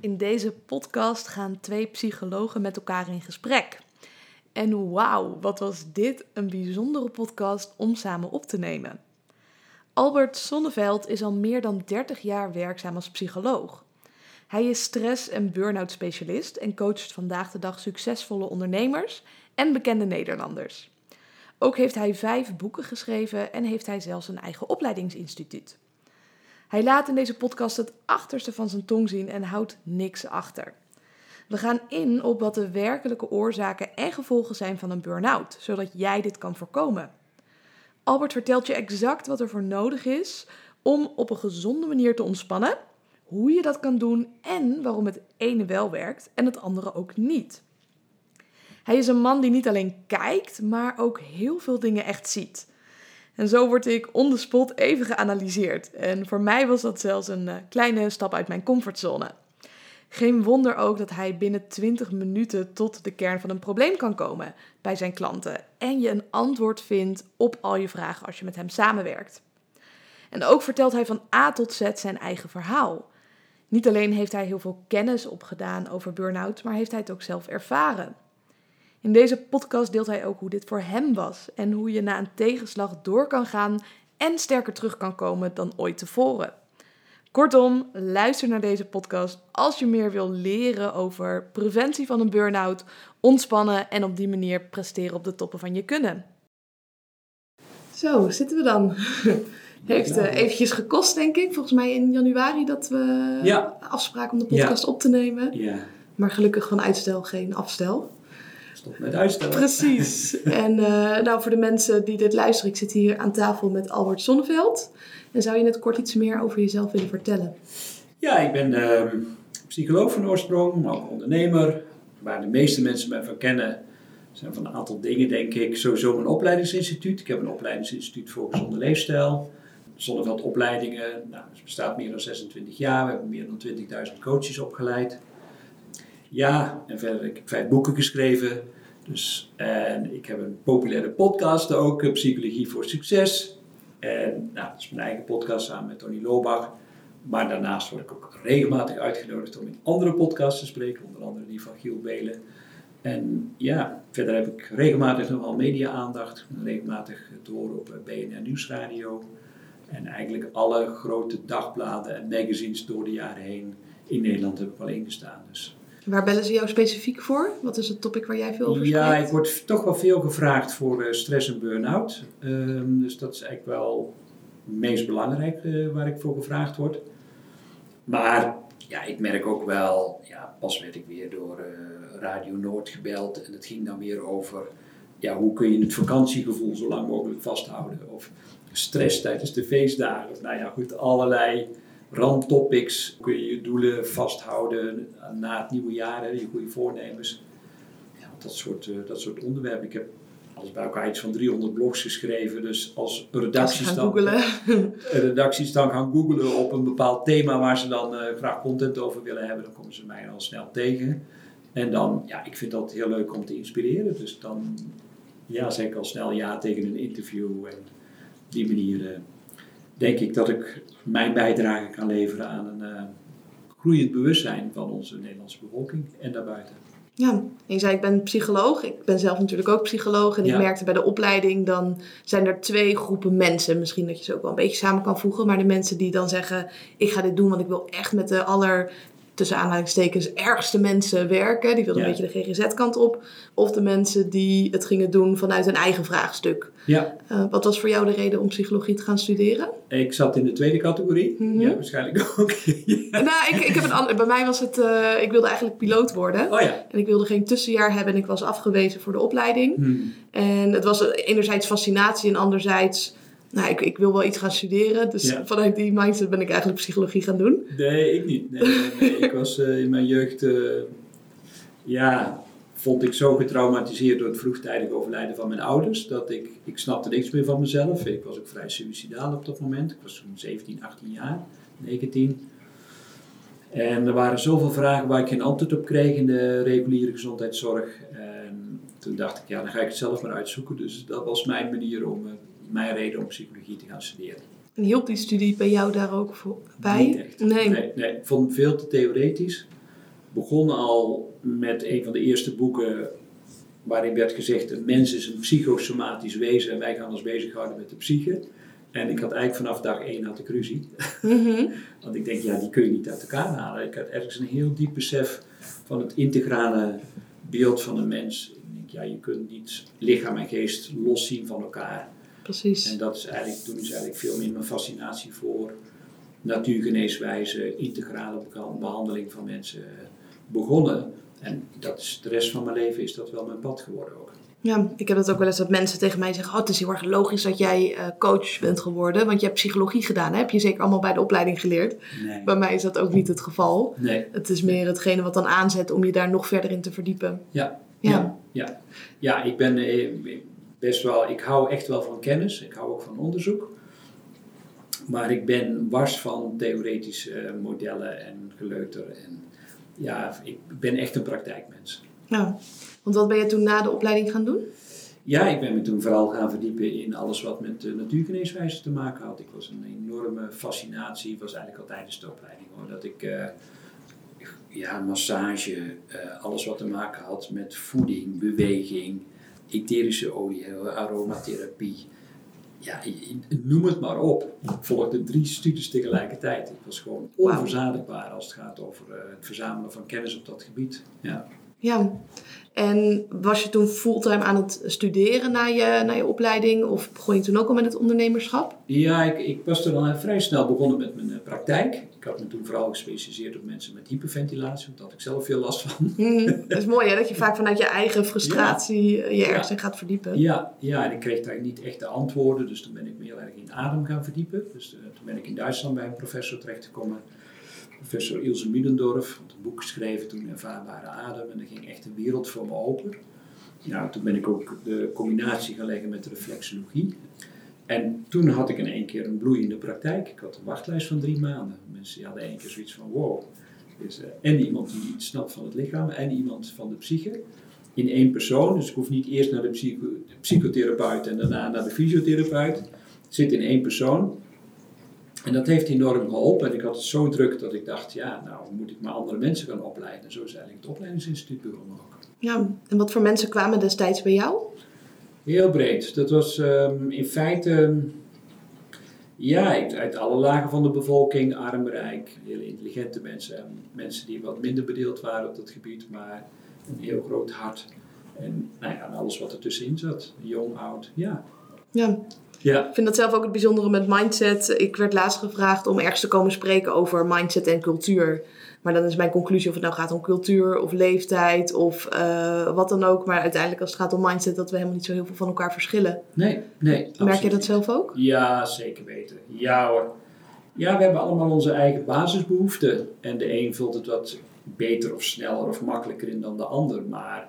In deze podcast gaan twee psychologen met elkaar in gesprek. En wauw, wat was dit een bijzondere podcast om samen op te nemen. Albert Sonneveld is al meer dan 30 jaar werkzaam als psycholoog. Hij is stress- en burn-out specialist en coacht vandaag de dag succesvolle ondernemers en bekende Nederlanders. Ook heeft hij vijf boeken geschreven en heeft hij zelfs een eigen opleidingsinstituut. Hij laat in deze podcast het achterste van zijn tong zien en houdt niks achter. We gaan in op wat de werkelijke oorzaken en gevolgen zijn van een burn-out, zodat jij dit kan voorkomen. Albert vertelt je exact wat er voor nodig is om op een gezonde manier te ontspannen, hoe je dat kan doen en waarom het ene wel werkt en het andere ook niet. Hij is een man die niet alleen kijkt, maar ook heel veel dingen echt ziet. En zo word ik on the spot even geanalyseerd. En voor mij was dat zelfs een uh, kleine stap uit mijn comfortzone. Geen wonder ook dat hij binnen 20 minuten tot de kern van een probleem kan komen bij zijn klanten en je een antwoord vindt op al je vragen als je met hem samenwerkt. En ook vertelt hij van A tot Z zijn eigen verhaal. Niet alleen heeft hij heel veel kennis opgedaan over burn-out, maar heeft hij het ook zelf ervaren. In deze podcast deelt hij ook hoe dit voor hem was en hoe je na een tegenslag door kan gaan en sterker terug kan komen dan ooit tevoren. Kortom, luister naar deze podcast als je meer wil leren over preventie van een burn-out, ontspannen en op die manier presteren op de toppen van je kunnen. Zo, zitten we dan. Heeft uh, eventjes gekost, denk ik. Volgens mij in januari dat we ja. afspraken om de podcast ja. op te nemen. Ja. Maar gelukkig van uitstel geen afstel. Stop met uitstellen. Precies. en uh, nou, voor de mensen die dit luisteren, ik zit hier aan tafel met Albert Zonneveld. En zou je net kort iets meer over jezelf willen vertellen? Ja, ik ben uh, psycholoog van oorsprong, maar ook ondernemer. Waar de meeste mensen mij van kennen, zijn van een aantal dingen, denk ik. Sowieso een opleidingsinstituut. Ik heb een opleidingsinstituut voor gezonde leefstijl. Zonneveld opleidingen, nou, het bestaat meer dan 26 jaar. We hebben meer dan 20.000 coaches opgeleid. Ja, en verder ik heb vijf boeken geschreven. Dus, en ik heb een populaire podcast ook, Psychologie voor Succes. En nou, dat is mijn eigen podcast samen met Tony Lobach. Maar daarnaast word ik ook regelmatig uitgenodigd om in andere podcasts te spreken, onder andere die van Giel Belen. En ja, verder heb ik regelmatig nogal media-aandacht, regelmatig horen op BNR Nieuwsradio. En eigenlijk alle grote dagbladen en magazines door de jaren heen in Nederland heb ik wel ingestaan. Dus Waar bellen ze jou specifiek voor? Wat is het topic waar jij veel over Ja, spreekt? ik word toch wel veel gevraagd voor uh, stress en burn-out. Uh, dus dat is eigenlijk wel het meest belangrijk uh, waar ik voor gevraagd word. Maar ja, ik merk ook wel, ja, pas werd ik weer door eh, Radio Noord gebeld en het ging dan weer over ja, hoe kun je het vakantiegevoel zo lang mogelijk vasthouden. Of stress tijdens de feestdagen. Of nou ja, goed, allerlei randtopics kun je je doelen vasthouden na het nieuwe jaar, hè, je goede voornemens. Ja, dat, soort, uh, dat soort onderwerpen. Ik heb alles bij elkaar iets van 300 blogs geschreven. Dus als redacties dan, redacties dan gaan googlen op een bepaald thema waar ze dan uh, graag content over willen hebben, dan komen ze mij al snel tegen. En dan, ja, ik vind dat heel leuk om te inspireren. Dus dan ja, zeg ik al snel ja tegen een interview. En op die manier uh, denk ik dat ik mijn bijdrage kan leveren aan een uh, groeiend bewustzijn van onze Nederlandse bevolking en daarbuiten. Ja, je zei ik ben psycholoog. Ik ben zelf natuurlijk ook psycholoog. En ja. ik merkte bij de opleiding, dan zijn er twee groepen mensen. Misschien dat je ze ook wel een beetje samen kan voegen. Maar de mensen die dan zeggen, ik ga dit doen, want ik wil echt met de aller tussen aanhalingstekens ergste mensen werken. Die wilden ja. een beetje de GGZ-kant op. Of de mensen die het gingen doen vanuit een eigen vraagstuk. Ja. Uh, wat was voor jou de reden om psychologie te gaan studeren? Ik zat in de tweede categorie. Mm -hmm. Ja, waarschijnlijk ook. ja. Nou, ik, ik heb een ander, bij mij was het... Uh, ik wilde eigenlijk piloot worden. Oh ja. En ik wilde geen tussenjaar hebben. En ik was afgewezen voor de opleiding. Hmm. En het was enerzijds fascinatie en anderzijds... Nou, ik, ik wil wel iets gaan studeren. Dus Ja. vanuit die mindset ben ik eigenlijk psychologie gaan doen. Nee, ik niet. Nee, nee, nee. ik was uh, in mijn jeugd, uh, ja, vond ik zo getraumatiseerd door het vroegtijdig overlijden van mijn ouders, dat ik, ik snapte niks meer van mezelf. Ik was ook vrij suicidaal op dat moment. Ik was toen 17, 18 jaar, 19. En er waren zoveel vragen waar ik geen antwoord op kreeg in de reguliere gezondheidszorg. En toen dacht ik, ja, dan ga ik het zelf maar uitzoeken. Dus dat was mijn manier om, uh, mijn reden om psychologie te gaan studeren. En hielp die studie bij jou daar ook voor, bij? Niet echt. Nee. nee. Nee, ik vond het veel te theoretisch. begon al met een van de eerste boeken waarin werd gezegd: een mens is een psychosomatisch wezen en wij gaan ons bezighouden met de psyche. En ik had eigenlijk vanaf dag één had ik ruzie. Mhm. Want ik denk, ja, die kun je niet uit elkaar halen. Ik had ergens een heel diep besef van het integrale beeld van een mens. Ik denk, ja, je kunt niet lichaam en geest loszien van elkaar. Precies. En dat is eigenlijk, toen is eigenlijk veel meer mijn fascinatie voor natuurgeneeswijze, integrale behandeling van mensen begonnen. En dat is, de rest van mijn leven is dat wel mijn pad geworden ook. Ja, ik heb dat ook wel eens dat mensen tegen mij zeggen: Oh, het is heel erg logisch dat jij eh, coach bent geworden, want je hebt psychologie gedaan. Hè? Heb je zeker allemaal bij de opleiding geleerd? Nee. Bij mij is dat ook niet het geval. Nee. Het is meer hetgene wat dan aanzet om je daar nog verder in te verdiepen. Ja. Ja. Ja. Ja, ja ik ben eh, best wel, ik hou echt wel van kennis. Ik hou ook van onderzoek. Maar ik ben wars van theoretische modellen en geleuter. En ja, ik ben echt een praktijkmens. Ja. Want wat ben je toen na de opleiding gaan doen? Ja, ik ben me toen vooral gaan verdiepen in alles wat met de natuurgeneeswijze te maken had. Ik was een enorme fascinatie, was eigenlijk al tijdens de opleiding hoor, dat ik eh, ja, massage, eh, alles wat te maken had met voeding, beweging, etherische olie, aromatherapie. Ja, noem het maar op. Ik volgde drie studies tegelijkertijd. Ik was gewoon onverzadigbaar als het gaat over eh, het verzamelen van kennis op dat gebied. Ja. Ja. En was je toen fulltime aan het studeren na je, na je opleiding? Of begon je toen ook al met het ondernemerschap? Ja, ik, ik was er al vrij snel begonnen met mijn eh, praktijk. Ik had me toen vooral gespecialiseerd op mensen met hyperventilatie, want daar had ik zelf veel last van. Mhm. Dat is mooi hè, dat je vaak vanuit je eigen frustratie eh, je ergens Ja. in gaat verdiepen. Ja, ja, en ik kreeg daar niet echt de antwoorden, dus toen ben ik me heel erg in adem gaan verdiepen. Dus eh, toen ben ik in Duitsland bij een professor terechtgekomen, professor Ilse Middendorf, had een boek geschreven toen, Ervaarbare Adem, en er ging echt een wereld voor me open. Nou, toen ben ik ook de combinatie gaan leggen met reflexologie. En toen had ik in één keer een bloeiende praktijk. Ik had een wachtlijst van drie maanden. Mensen hadden één keer zoiets van, wow. Dus, en iemand die iets snapt van het lichaam en iemand van de psyche. In één persoon. Dus ik hoef niet eerst naar de, psycho de psychotherapeut en daarna naar de fysiotherapeut. Zit in één persoon. En dat heeft enorm geholpen. En ik had het zo druk dat ik dacht, ja, nou moet ik maar andere mensen gaan opleiden. En zo is eigenlijk het opleidingsinstituut begonnen ook. Ja. En wat voor mensen kwamen destijds bij jou? Heel breed. Dat was ehm, in feite, ehm, ja, uit, alle lagen van de bevolking, arm, rijk, hele intelligente mensen. En mensen die wat minder bedeeld waren op dat gebied, maar een heel groot hart. En nou ja, alles wat ertussenin zat. Jong, oud, ja. Ja. Ja, Ik vind dat zelf ook het bijzondere met mindset. Ik werd laatst gevraagd om ergens te komen spreken over mindset en cultuur. Maar dan is mijn conclusie of het nou gaat om cultuur of leeftijd of eh, wat dan ook. Maar uiteindelijk als het gaat om mindset dat we helemaal niet zo heel veel van elkaar verschillen. nee, nee. Merk je dat zelf ook? Ja, zeker weten. Ja hoor. Ja, we hebben allemaal onze eigen basisbehoeften. En de een vult het wat beter of sneller of makkelijker in dan de ander. Maar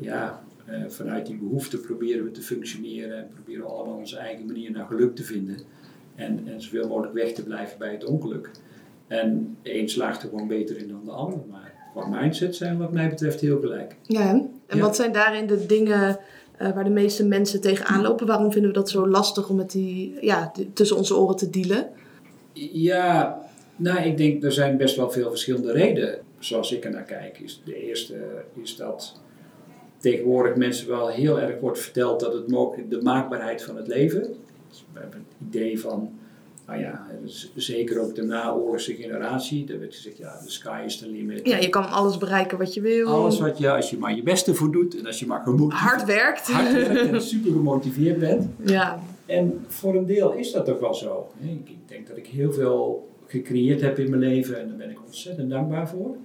ja, vanuit die behoeften proberen we te functioneren en proberen we allemaal onze eigen manier naar geluk te vinden. En, en zoveel mogelijk weg te blijven bij het ongeluk. En de een slaagt er gewoon beter in dan de ander. Maar qua mindset zijn wat mij betreft heel gelijk. Ja. En Ja. wat zijn daarin de dingen eh, waar de meeste mensen tegenaan lopen? Waarom vinden we dat zo lastig om met die ja, tussen onze oren te dealen? Ja, nou, ik denk er zijn best wel veel verschillende redenen. Zoals ik er naar kijk, is de eerste is dat tegenwoordig mensen wel heel erg wordt verteld dat het mogelijk de maakbaarheid van het leven. Dus we hebben het idee van, nou ja, zeker ook de naoorlogse generatie, daar werd gezegd, ja, the sky is the limit. Ja, je kan alles bereiken wat je wil. Alles wat je, als je maar je beste voor doet en als je maar gemotiveerd hard werkt. hard werkt en super gemotiveerd bent, Ja, en voor een deel is dat toch wel zo. Ik ik denk dat ik heel veel gecreëerd heb in mijn leven en daar ben ik ontzettend dankbaar voor. Aan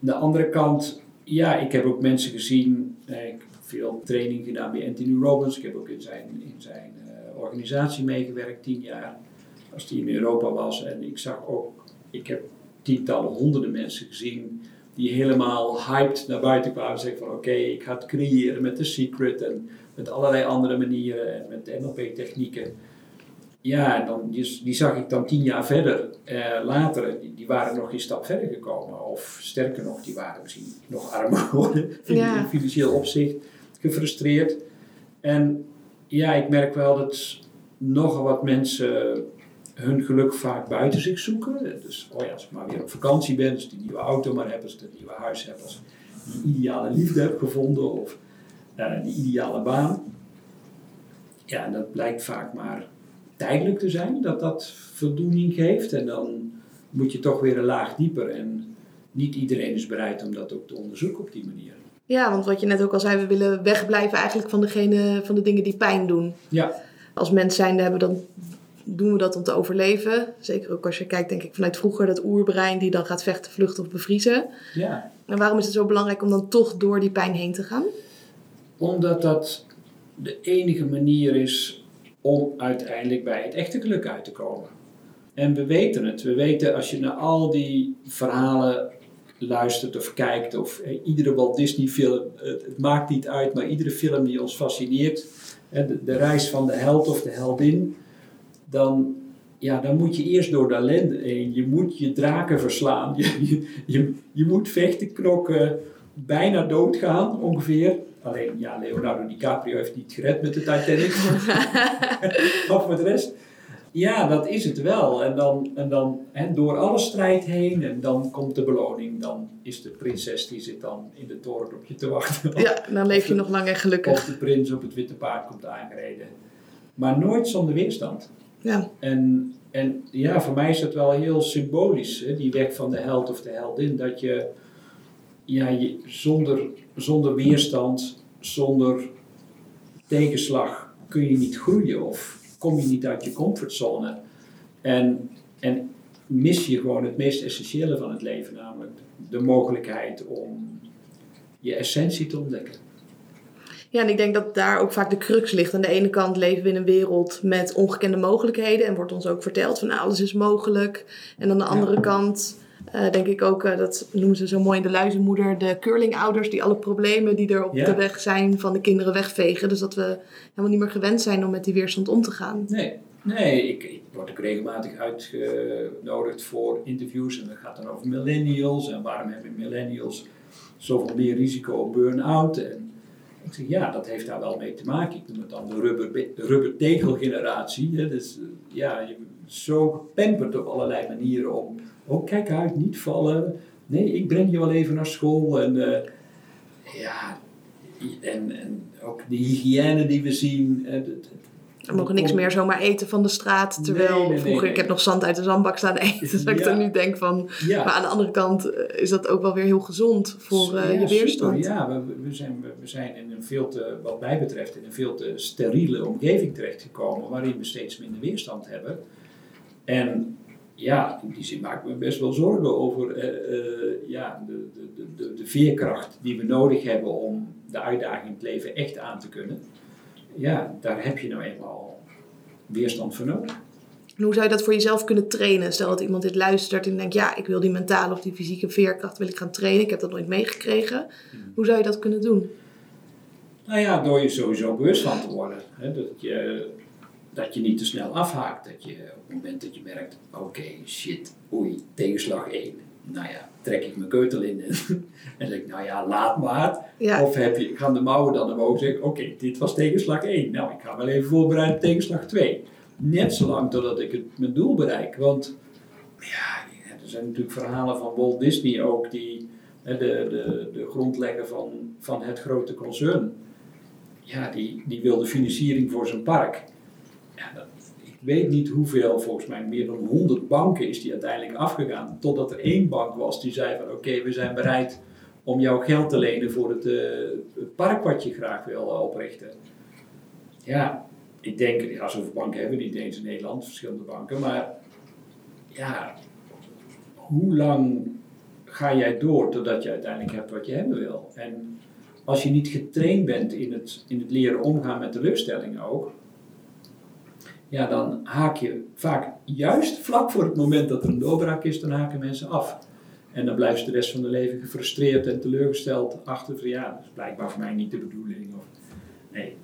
de andere kant, ja, ik heb ook mensen gezien. eh, Ik heb veel training gedaan bij Anthony Robbins. Ik heb ook in zijn, in zijn eh, organisatie meegewerkt, tien jaar, als die in Europa was. En ik zag ook, ik heb tientallen, honderden mensen gezien die helemaal hyped naar buiten kwamen en zeggen van oké, ik ga het creëren met The Secret en met allerlei andere manieren en met NLP-technieken. Ja, en dan, die, die zag ik dan tien jaar verder, eh, later, die, die waren nog geen stap verder gekomen. Of sterker nog, die waren misschien nog armer geworden, in, Ja. in financieel opzicht, gefrustreerd. En ja, ik merk wel dat nogal wat mensen hun geluk vaak buiten zich zoeken. Dus oh ja, als ik maar weer op vakantie ben, als ik die nieuwe auto maar heb, als ik het nieuwe huis heb, als ik die ideale liefde heb gevonden of uh, die ideale baan. Ja, dat blijkt vaak maar tijdelijk te zijn, dat dat voldoening geeft. En dan moet je toch weer een laag dieper. En niet iedereen is bereid om dat ook te onderzoeken op die manier. Ja, want wat je net ook al zei, we willen wegblijven eigenlijk van, degene, van de dingen die pijn doen. Ja. Als mens zijnde hebben dan doen we dat om te overleven. Zeker ook als je kijkt, denk ik, vanuit vroeger dat oerbrein die dan gaat vechten, vluchten of bevriezen. Ja. En waarom is het zo belangrijk om dan toch door die pijn heen te gaan? Omdat dat de enige manier is om uiteindelijk bij het echte geluk uit te komen. En we weten het. We weten als je naar al die verhalen luistert of kijkt, of eh, iedere Walt Disney film, het, het, maakt niet uit, maar iedere film die ons fascineert, de, reis van de held of de heldin, dan, ja, dan moet je eerst door de ellende heen. Je moet je draken verslaan. Je, je, je, moet vechten, knokken, bijna doodgaan ongeveer. Alleen, ja, Leonardo DiCaprio heeft niet gered met de Titanic. maar voor de rest, ja, dat is het wel. En dan, en dan door alle strijd heen en dan komt de beloning. Dan is de prinses die zit dan in de toren op je te wachten. Ja, dan leef je nog lang en gelukkig. Of de prins op het witte paard komt aangereden. Maar nooit zonder weerstand. Ja. En, en ja, voor mij is dat wel heel symbolisch, hè, die weg van de held of de heldin. Dat je, ja, je zonder, zonder weerstand, zonder tegenslag kun je niet groeien of kom je niet uit je comfortzone. En, en mis je gewoon het meest essentiële van het leven, namelijk de mogelijkheid om je essentie te ontdekken. Ja, en ik denk dat daar ook vaak de crux ligt. Aan de ene kant leven we in een wereld met ongekende mogelijkheden en wordt ons ook verteld van nou, alles is mogelijk. En aan de andere kant uh, denk ik ook, uh, dat noemen ze zo mooi in de luizenmoeder, de curlingouders die alle problemen die er op de weg zijn van de kinderen wegvegen. Dus dat we helemaal niet meer gewend zijn om met die weerstand om te gaan. Nee, nee ik, ik word ook regelmatig uitgenodigd voor interviews en dat gaat dan over millennials en waarom hebben millennials zoveel meer risico op burn-out. En ik zeg, ja, dat heeft daar wel mee te maken. Ik noem het dan de rubber, rubbertegelgeneratie. Dus ja, je zo gepamperd op allerlei manieren om, oh kijk uit, niet vallen. Nee, ik breng je wel even naar school. En uh, ja, en, en ook de hygiëne die we zien. Het, we mogen niks meer zomaar eten van de straat. Terwijl vroeger, ik heb nog zand uit de zandbak staan eten. Dus dat ik dan nu denk van... Maar aan de andere kant eh, is dat ook wel weer heel gezond voor uh, je weerstand. Super. Ja, we, we, zijn, we zijn in een veel te, wat mij betreft, in een veel te steriele omgeving terechtgekomen. Waarin we steeds minder weerstand hebben. En ja, in die zin maak ik me best wel zorgen over uh, ja, de, de, de, de veerkracht die we nodig hebben om de uitdaging in het leven echt aan te kunnen ja, daar heb je nou eenmaal weerstand voor nodig. En hoe zou je dat voor jezelf kunnen trainen? Stel dat iemand dit luistert en denkt, ja, ik wil die mentale of die fysieke veerkracht wil ik gaan trainen. Ik heb dat nooit meegekregen. Hmm. Hoe zou je dat kunnen doen? Nou ja, door je sowieso bewust van te worden. Hè? Dat, je, dat je niet te snel afhaakt. Dat je op het moment dat je merkt, oké, shit, oei, tegenslag 1 nou ja, trek ik mijn keutel in en, en zeg ik, nou ja, laat maar. Of heb je, gaan de mouwen dan omhoog en zeggen, oké, dit was tegenslag 1. Nou, ik ga wel even voorbereiden op tegenslag 2. Net zolang totdat ik het, mijn doel bereik. Want ja, er zijn natuurlijk verhalen van Walt Disney ook, die, de, de, de grondlegger van, van het grote concern, ja, die, die wilde financiering voor zijn park. Dat, weet niet hoeveel, volgens mij meer dan 100 banken is die uiteindelijk afgegaan. Totdat er één bank was die zei van oké, we zijn bereid om jouw geld te lenen voor het, uh, park wat je graag wil uh, oprichten. Ja, ik denk, ja, zoveel banken hebben we niet eens in Nederland, verschillende banken, maar ja, hoe lang ga jij door totdat je uiteindelijk hebt wat je hebben wil? En als je niet getraind bent in het, in het leren omgaan met teleurstellingen ook, ja, dan haak je vaak juist vlak voor het moment dat er een doorbraak is, dan haken mensen af. En dan blijven ze de rest van hun leven gefrustreerd en teleurgesteld achter van ja, dat is blijkbaar voor mij niet de bedoeling. Of, nee,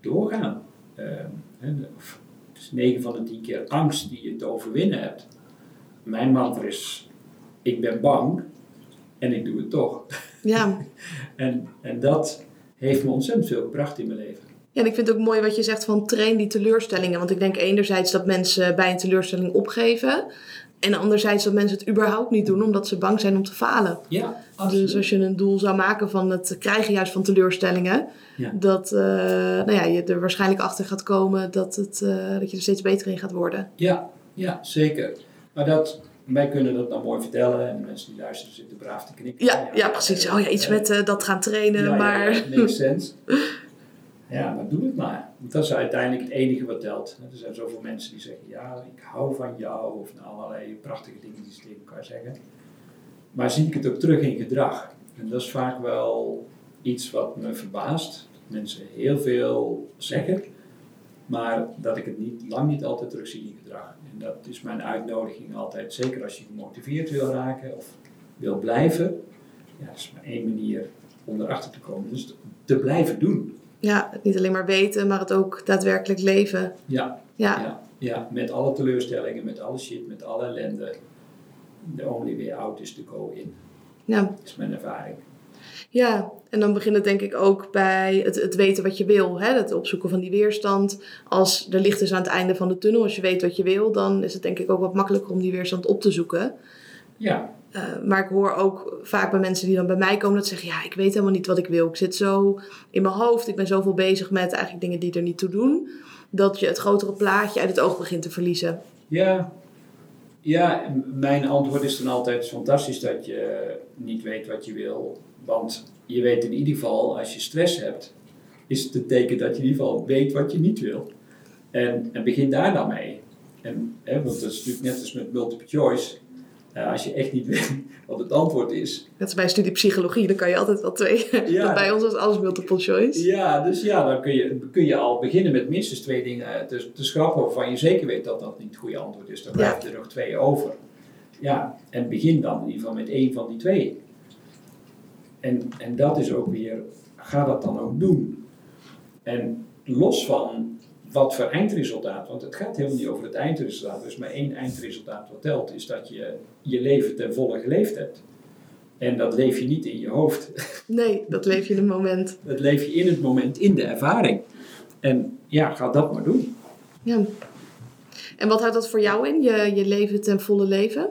doorgaan. Uh, of, het is 9 van de 10 keer angst die je te overwinnen hebt. Mijn mantra is, ik ben bang en ik doe het toch. Ja. en, en dat heeft me ontzettend veel gebracht in mijn leven. Ja, en ik vind het ook mooi wat je zegt van train die teleurstellingen. Want ik denk enerzijds dat mensen bij een teleurstelling opgeven. En anderzijds dat mensen het überhaupt niet doen omdat ze bang zijn om te falen. Ja, Dus als je een doel zou maken van het krijgen juist van teleurstellingen, Ja. dat eh, nou ja, je er waarschijnlijk achter gaat komen dat, het, eh, dat je er steeds beter in gaat worden. Ja, ja, zeker. Maar dat, wij kunnen dat nou mooi vertellen en de mensen die luisteren zitten braaf te knikken. Ja, ja precies. Oh ja, iets eh, met dat gaan trainen, maar... ja, makes sense. Ja, maar doe het maar. Want dat is uiteindelijk het enige wat telt. Er zijn zoveel mensen die zeggen, ja, ik hou van jou. Of nou, allerlei prachtige dingen die ze tegen elkaar zeggen. Maar zie ik het ook terug in gedrag. En dat is vaak wel iets wat me verbaast. Dat mensen heel veel zeggen. Maar dat ik het niet, lang niet altijd terug zie in gedrag. En dat is mijn uitnodiging altijd. Zeker als je gemotiveerd wil raken of wil blijven. Ja, dat is maar één manier om erachter te komen. Dus te blijven doen. Ja, het niet alleen maar weten, maar het ook daadwerkelijk leven. Ja, Ja, ja, ja, met alle teleurstellingen, met alle shit, met alle ellende. The only way out is to go in. ja. Dat is mijn ervaring. Ja, en dan begint het denk ik ook bij het, het weten wat je wil. Hè? Het opzoeken van die weerstand. Als er licht is aan het einde van de tunnel, als je weet wat je wil, dan is het denk ik ook wat makkelijker om die weerstand op te zoeken. Ja, Eh, maar ik hoor ook vaak bij mensen die dan bij mij komen dat ze zeggen: Ja, ik weet helemaal niet wat ik wil. Ik zit zo in mijn hoofd. Ik ben zoveel bezig met eigenlijk dingen die er niet toe doen. Dat je het grotere plaatje uit het oog begint te verliezen. ja. Ja, mijn antwoord is dan altijd het is fantastisch dat je niet weet wat je wil. Want je weet in ieder geval, als je stress hebt, is het een teken dat je in ieder geval weet wat je niet wil. En, begin daar dan mee. En, want dat is natuurlijk net als met multiple choice. Eh, als je echt niet weet wat het antwoord is, Dat is bij studie psychologie, dan kan je altijd wel twee. Ja. bij ons is alles multiple choice. Ja, dus ja, dan kun je, kun je al beginnen met minstens twee dingen te, te schrappen waarvan je zeker weet dat dat niet het goede antwoord is. Dan Ja. blijven er nog twee over. Ja, en begin dan in ieder geval met één van die twee. En, en dat is ook weer, ga dat dan ook doen. En los van wat voor eindresultaat, want het gaat helemaal niet over het eindresultaat. Er is maar één eindresultaat wat telt, is dat je je leven ten volle geleefd hebt. En dat leef je niet in je hoofd. Nee, dat leef je in het moment. Dat leef je in het moment, in de ervaring. En ja, ga dat maar doen. Ja. En wat houdt dat voor jou in, je, je leven ten volle leven?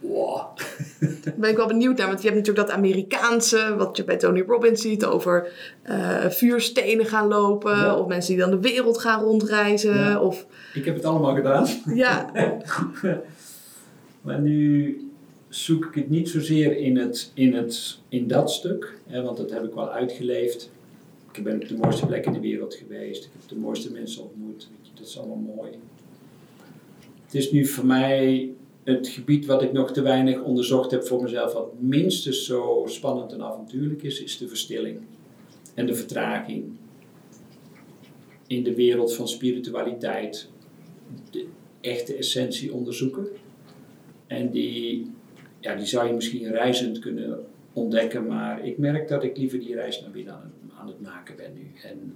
Wow. Daar ben ik wel benieuwd naar, want je hebt natuurlijk dat Amerikaanse, wat je bij Tony Robbins ziet, over eh, vuurstenen gaan lopen, Ja. of mensen die dan de wereld gaan rondreizen, Ja. of Ik heb het allemaal gedaan. ja, Maar nu zoek ik het niet zozeer in, het, in, het, in dat stuk, hè, want dat heb ik wel uitgeleefd. Ik ben op de mooiste plek in de wereld geweest. Ik heb de mooiste mensen ontmoet. Weet je, dat is allemaal mooi. Het is nu voor mij het gebied wat ik nog te weinig onderzocht heb voor mezelf, wat minstens zo spannend en avontuurlijk is, is de verstilling en de vertraging. In de wereld van spiritualiteit, de echte essentie onderzoeken. En die, ja, die zou je misschien reizend kunnen ontdekken, maar ik merk dat ik liever die reis naar binnen aan het, aan het maken ben nu. En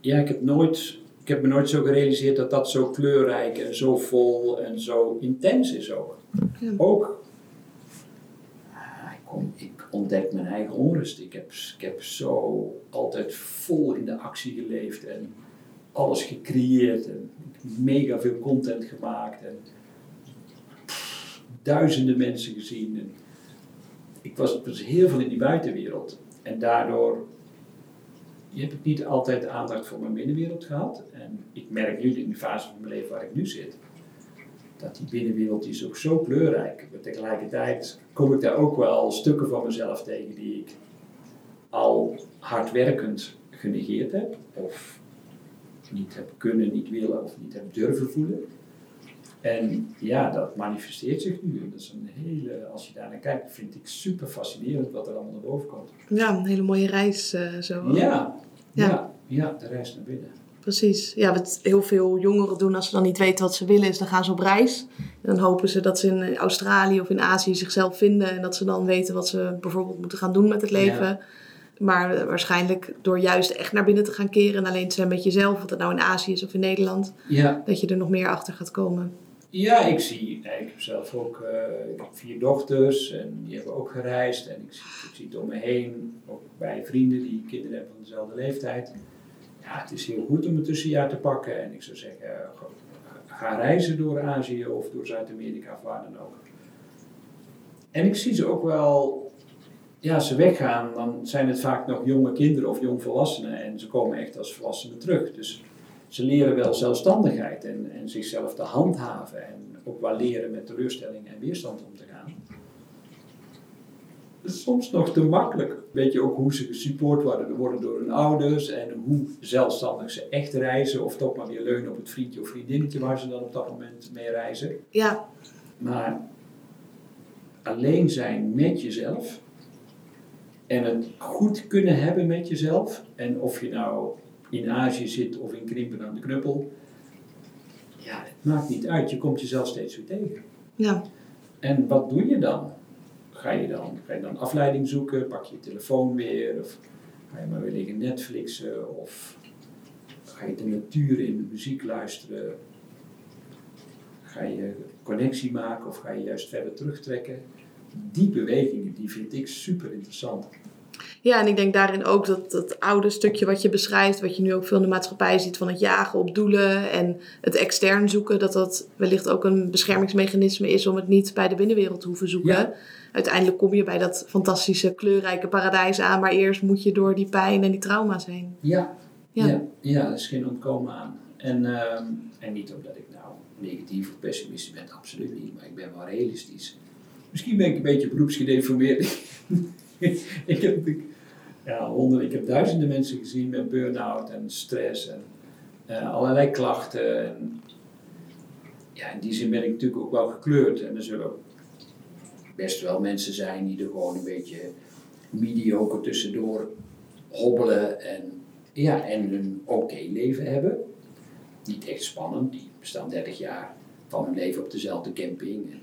ja, ik heb, nooit, ik heb me nooit zo gerealiseerd dat dat zo kleurrijk en zo vol en zo intens is ook. Ja. Ook, ah, ik, ontdek mijn eigen onrust. Ik heb, ik heb zo altijd vol in de actie geleefd en alles gecreëerd en mega veel content gemaakt en pff, duizenden mensen gezien. En ik was, was heel veel in die buitenwereld en daardoor heb ik niet altijd aandacht voor mijn binnenwereld gehad. En ik merk nu in de fase van mijn leven waar ik nu zit, dat die binnenwereld die is ook zo kleurrijk. Maar tegelijkertijd kom ik daar ook wel stukken van mezelf tegen die ik al hardwerkend genegeerd heb. Of niet heb kunnen, niet willen of niet heb durven voelen. En ja, dat manifesteert zich nu. En dat is een hele, als je daar naar kijkt, vind ik super fascinerend wat er allemaal naar boven komt. ja, een hele mooie reis eh, zo. Ja, ja, Ja. ja, de reis naar binnen. Precies. Ja, wat heel veel jongeren doen als ze dan niet weten wat ze willen, is dan gaan ze op reis. En dan hopen ze dat ze in Australië of in Azië zichzelf vinden en dat ze dan weten wat ze bijvoorbeeld moeten gaan doen met het leven. Maar eh, waarschijnlijk door juist echt naar binnen te gaan keren en alleen te zijn met jezelf, of dat nou in Azië is of in Nederland, Ja, dat je er nog meer achter gaat komen. Ja, ik zie, ik heb zelf ook eh, ik heb vier dochters en die hebben ook gereisd en ik zie, ik zie het om me heen, ook bij vrienden die kinderen hebben van dezelfde leeftijd. Ja, het is heel goed om een tussenjaar te pakken. En ik zou zeggen, ga reizen door Azië of door Zuid-Amerika of waar dan ook. En ik zie ze ook wel, ja, ze weggaan, dan zijn het vaak nog jonge kinderen of jongvolwassenen en ze komen echt als volwassenen terug. Dus ze leren wel zelfstandigheid en, en zichzelf te handhaven en ook wel leren met teleurstelling en weerstand om te gaan. Soms nog te makkelijk. Weet je ook hoe ze gesupport worden, worden door hun ouders en hoe zelfstandig ze echt reizen of toch maar weer leunen op het vriendje of vriendinnetje waar ze dan op dat moment mee reizen. Ja. Maar alleen zijn met jezelf en het goed kunnen hebben met jezelf en of je nou in Azië zit of in Krimpen aan de Knuppel, ja, het maakt niet uit. Je komt jezelf steeds weer tegen. Ja. En wat doe je dan? Ga je dan, ga je dan afleiding zoeken? Pak je je telefoon weer? Of ga je maar weer liggen Netflixen? Of ga je de natuur in, de muziek luisteren? Ga je connectie maken of ga je juist verder terugtrekken? Die bewegingen die vind ik super interessant. Ja, en ik denk daarin ook dat dat oude stukje wat je beschrijft, wat je nu ook veel in de maatschappij ziet van het jagen op doelen en het extern zoeken, dat dat wellicht ook een beschermingsmechanisme is om het niet bij de binnenwereld te hoeven zoeken. Ja. Uiteindelijk kom je bij dat fantastische kleurrijke paradijs aan, maar eerst moet je door die pijn en die trauma's heen. Ja, Ja. ja. ja, er is geen ontkomen aan. En, ehm, en niet omdat ik nou negatief of pessimistisch ben, absoluut niet, maar ik ben wel realistisch. Misschien ben ik een beetje beroepsgedeformeerd. ik, heb, natuurlijk- ja, honderd, ik heb duizenden mensen gezien met burn-out en stress en eh, allerlei klachten. En, ja, in die zin ben ik natuurlijk ook wel gekleurd. En er zullen best wel mensen zijn die er gewoon een beetje mediocre tussendoor hobbelen en, ja, en een oké leven hebben. Niet echt spannend, die staan 30 jaar van hun leven op dezelfde camping. En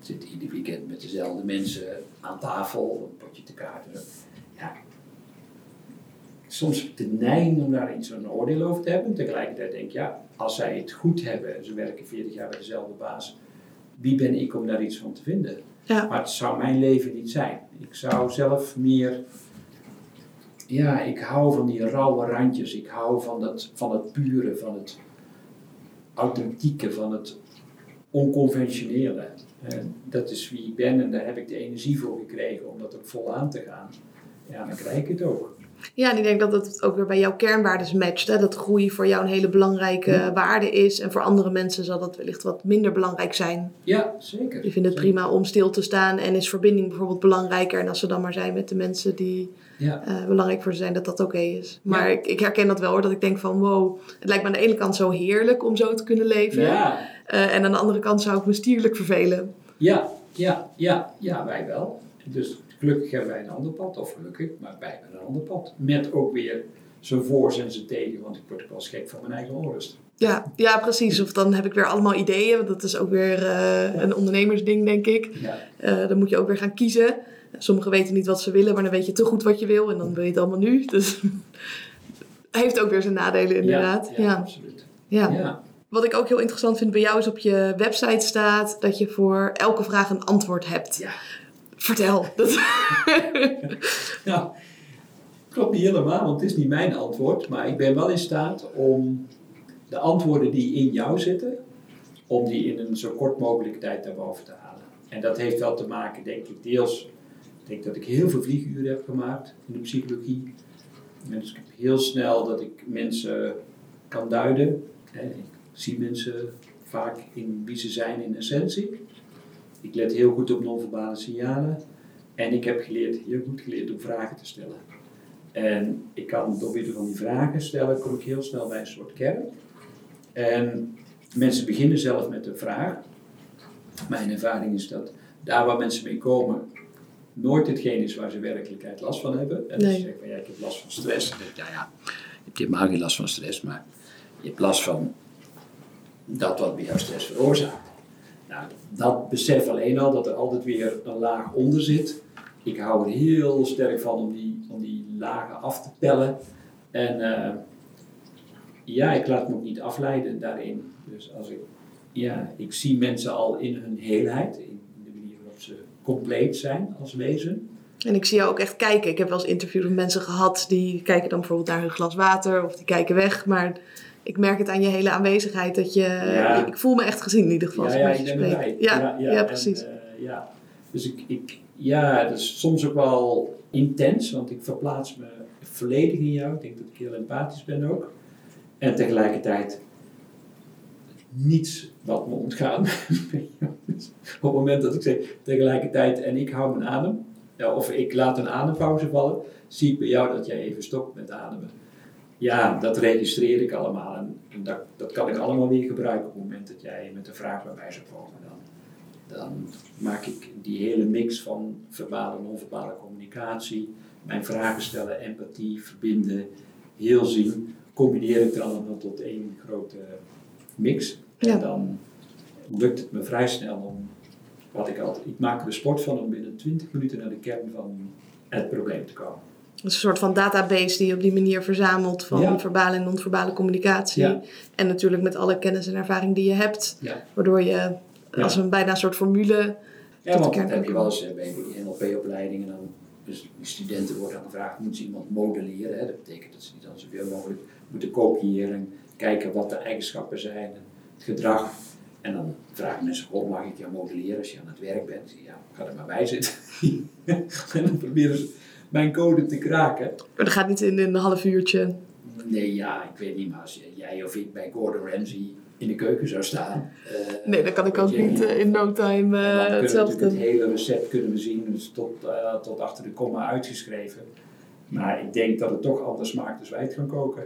zitten ieder weekend met dezelfde mensen aan tafel, een potje te kaarten. Soms de neiging om daar iets van een oordeel over te hebben. Tegelijkertijd denk ik, ja, als zij het goed hebben en ze werken 40 jaar bij dezelfde baas, wie ben ik om daar iets van te vinden? Ja. Maar het zou mijn leven niet zijn. Ik zou zelf meer. Ja, ik hou van die rauwe randjes. Ik hou van, dat, van het pure, van het authentieke, van het onconventionele. En dat is wie ik ben en daar heb ik de energie voor gekregen om dat ook vol aan te gaan. Ja, dan krijg ik het ook. Ja, en ik denk dat het ook weer bij jouw kernwaardes matcht. Hè? Dat groei voor jou een hele belangrijke Ja. waarde is. En voor andere mensen zal dat wellicht wat minder belangrijk zijn. Ja, zeker. Die vinden het Zeker. prima om stil te staan en is verbinding bijvoorbeeld belangrijker. En als ze dan maar zijn met de mensen die Ja, eh, belangrijk voor ze zijn, dat dat oké is. Maar Ja. ik, ik herken dat wel hoor, dat ik denk van wow, het lijkt me aan de ene kant zo heerlijk om zo te kunnen leven. ja, Eh, en aan de andere kant zou ik me stierlijk vervelen. ja, ja, ja, ja, wij wel. Dus gelukkig hebben wij een ander pad, of gelukkig, maar wij hebben een ander pad. Met ook weer zijn voor's en zijn tegen, want ik word ook wel eens gek van mijn eigen onrust. Ja, ja, precies. Of dan heb ik weer allemaal ideeën. Want dat is ook weer eh, een ondernemersding, denk ik. Ja, Eh, dan moet je ook weer gaan kiezen. Sommigen weten niet wat ze willen, maar dan weet je te goed wat je wil. En dan wil je het allemaal nu. Dus heeft ook weer zijn nadelen inderdaad. Ja, Ja, absoluut. Ja. Wat ik ook heel interessant vind bij jou is op je website staat dat je voor elke vraag een antwoord hebt. Ja. Vertel. Dat... Nou, klopt niet helemaal, want het is niet mijn antwoord, maar ik ben wel in staat om de antwoorden die in jou zitten, om die in een zo kort mogelijke tijd naar boven te halen. En dat heeft wel te maken, denk ik, deels, ik denk dat ik heel veel vlieguren heb gemaakt in de psychologie. En dus ik heb heel snel dat ik mensen kan duiden. Ik zie mensen vaak in wie ze zijn in essentie. Ik let heel goed op non-verbale signalen. En ik heb geleerd, heel goed geleerd om vragen te stellen. En ik kan door middel van die vragen stellen, kom ik heel snel bij een soort kern. En mensen beginnen zelf met een vraag. Mijn ervaring is dat daar waar mensen mee komen, nooit hetgeen is waar ze werkelijkheid last van hebben. En Nee. ze zeggen van ja, ik heb last van stress. Dan denk ik, ja, ja, je hebt helemaal geen last van stress, maar je hebt last van dat wat bij jou stress veroorzaakt. Nou, dat besef alleen al, dat er altijd weer een laag onder zit. Ik hou er heel sterk van om die, om die lagen af te tellen. En eh, ja, ik laat me ook niet afleiden daarin. Dus als ik, ja, ik zie mensen al in hun heelheid, in de manier waarop ze compleet zijn als wezen. En ik zie jou ook echt kijken. Ik heb wel eens interviews met mensen gehad die kijken dan bijvoorbeeld naar hun glas water of die kijken weg. Maar ik merk het aan je hele aanwezigheid dat je. Ja. Ik voel me echt gezien in ieder geval. Ja, als ik met je spreek. Ja, ja, en, precies. eh, ja. Dus ik, ik, ja, dat is soms ook wel intens, want ik verplaats me volledig in jou. Ik denk dat ik heel empathisch ben ook. En tegelijkertijd niets wat me ontgaan. Op het moment dat ik zeg tegelijkertijd en ik hou mijn adem, of ik laat een adempauze vallen, zie ik bij jou dat jij even stopt met ademen. Ja, dat registreer ik allemaal en, en dat, dat kan ik allemaal weer gebruiken op het moment dat jij met een vraag bij mij zou komen. Dan, dan maak ik die hele mix van verbale en non-verbale communicatie, mijn vragen stellen, empathie, verbinden, heel zien, combineer ik er allemaal tot één grote mix. En dan lukt het me vrij snel om, wat ik altijd, ik maak er sport van om binnen 20 minuten naar de kern van het probleem te komen. Een soort van database die je op die manier verzamelt van Ja. verbale en non-verbale communicatie. Ja. En natuurlijk met alle kennis en ervaring die je hebt. Ja. Waardoor je als een bijna een soort formule. Ja, Tot want de kern heb je wel eens eh, bij die NLP-opleidingen. Dan dus die studenten worden dan gevraagd, moeten ze iemand modelleren? Hè? Dat betekent dat ze die dan zoveel mogelijk moeten kopiëren. Kijken wat de eigenschappen zijn, het gedrag. En dan vragen mensen, goh, mag ik jou modelleren als je aan het werk bent? Ja, ga er maar bij zitten. en dan proberen ze mijn code te kraken. Maar dat gaat niet in een half uurtje. Nee, ja, ik weet niet, maar als jij of ik bij Gordon Ramsay in de keuken zou staan. eh, Nee, dan kan ik ook je, niet eh, in no time En dan eh, kunnen we hetzelfde natuurlijk het hele recept kunnen we zien, dus tot, tot achter de komma uitgeschreven. Maar ik denk dat het toch anders smaakt als wij het gaan koken.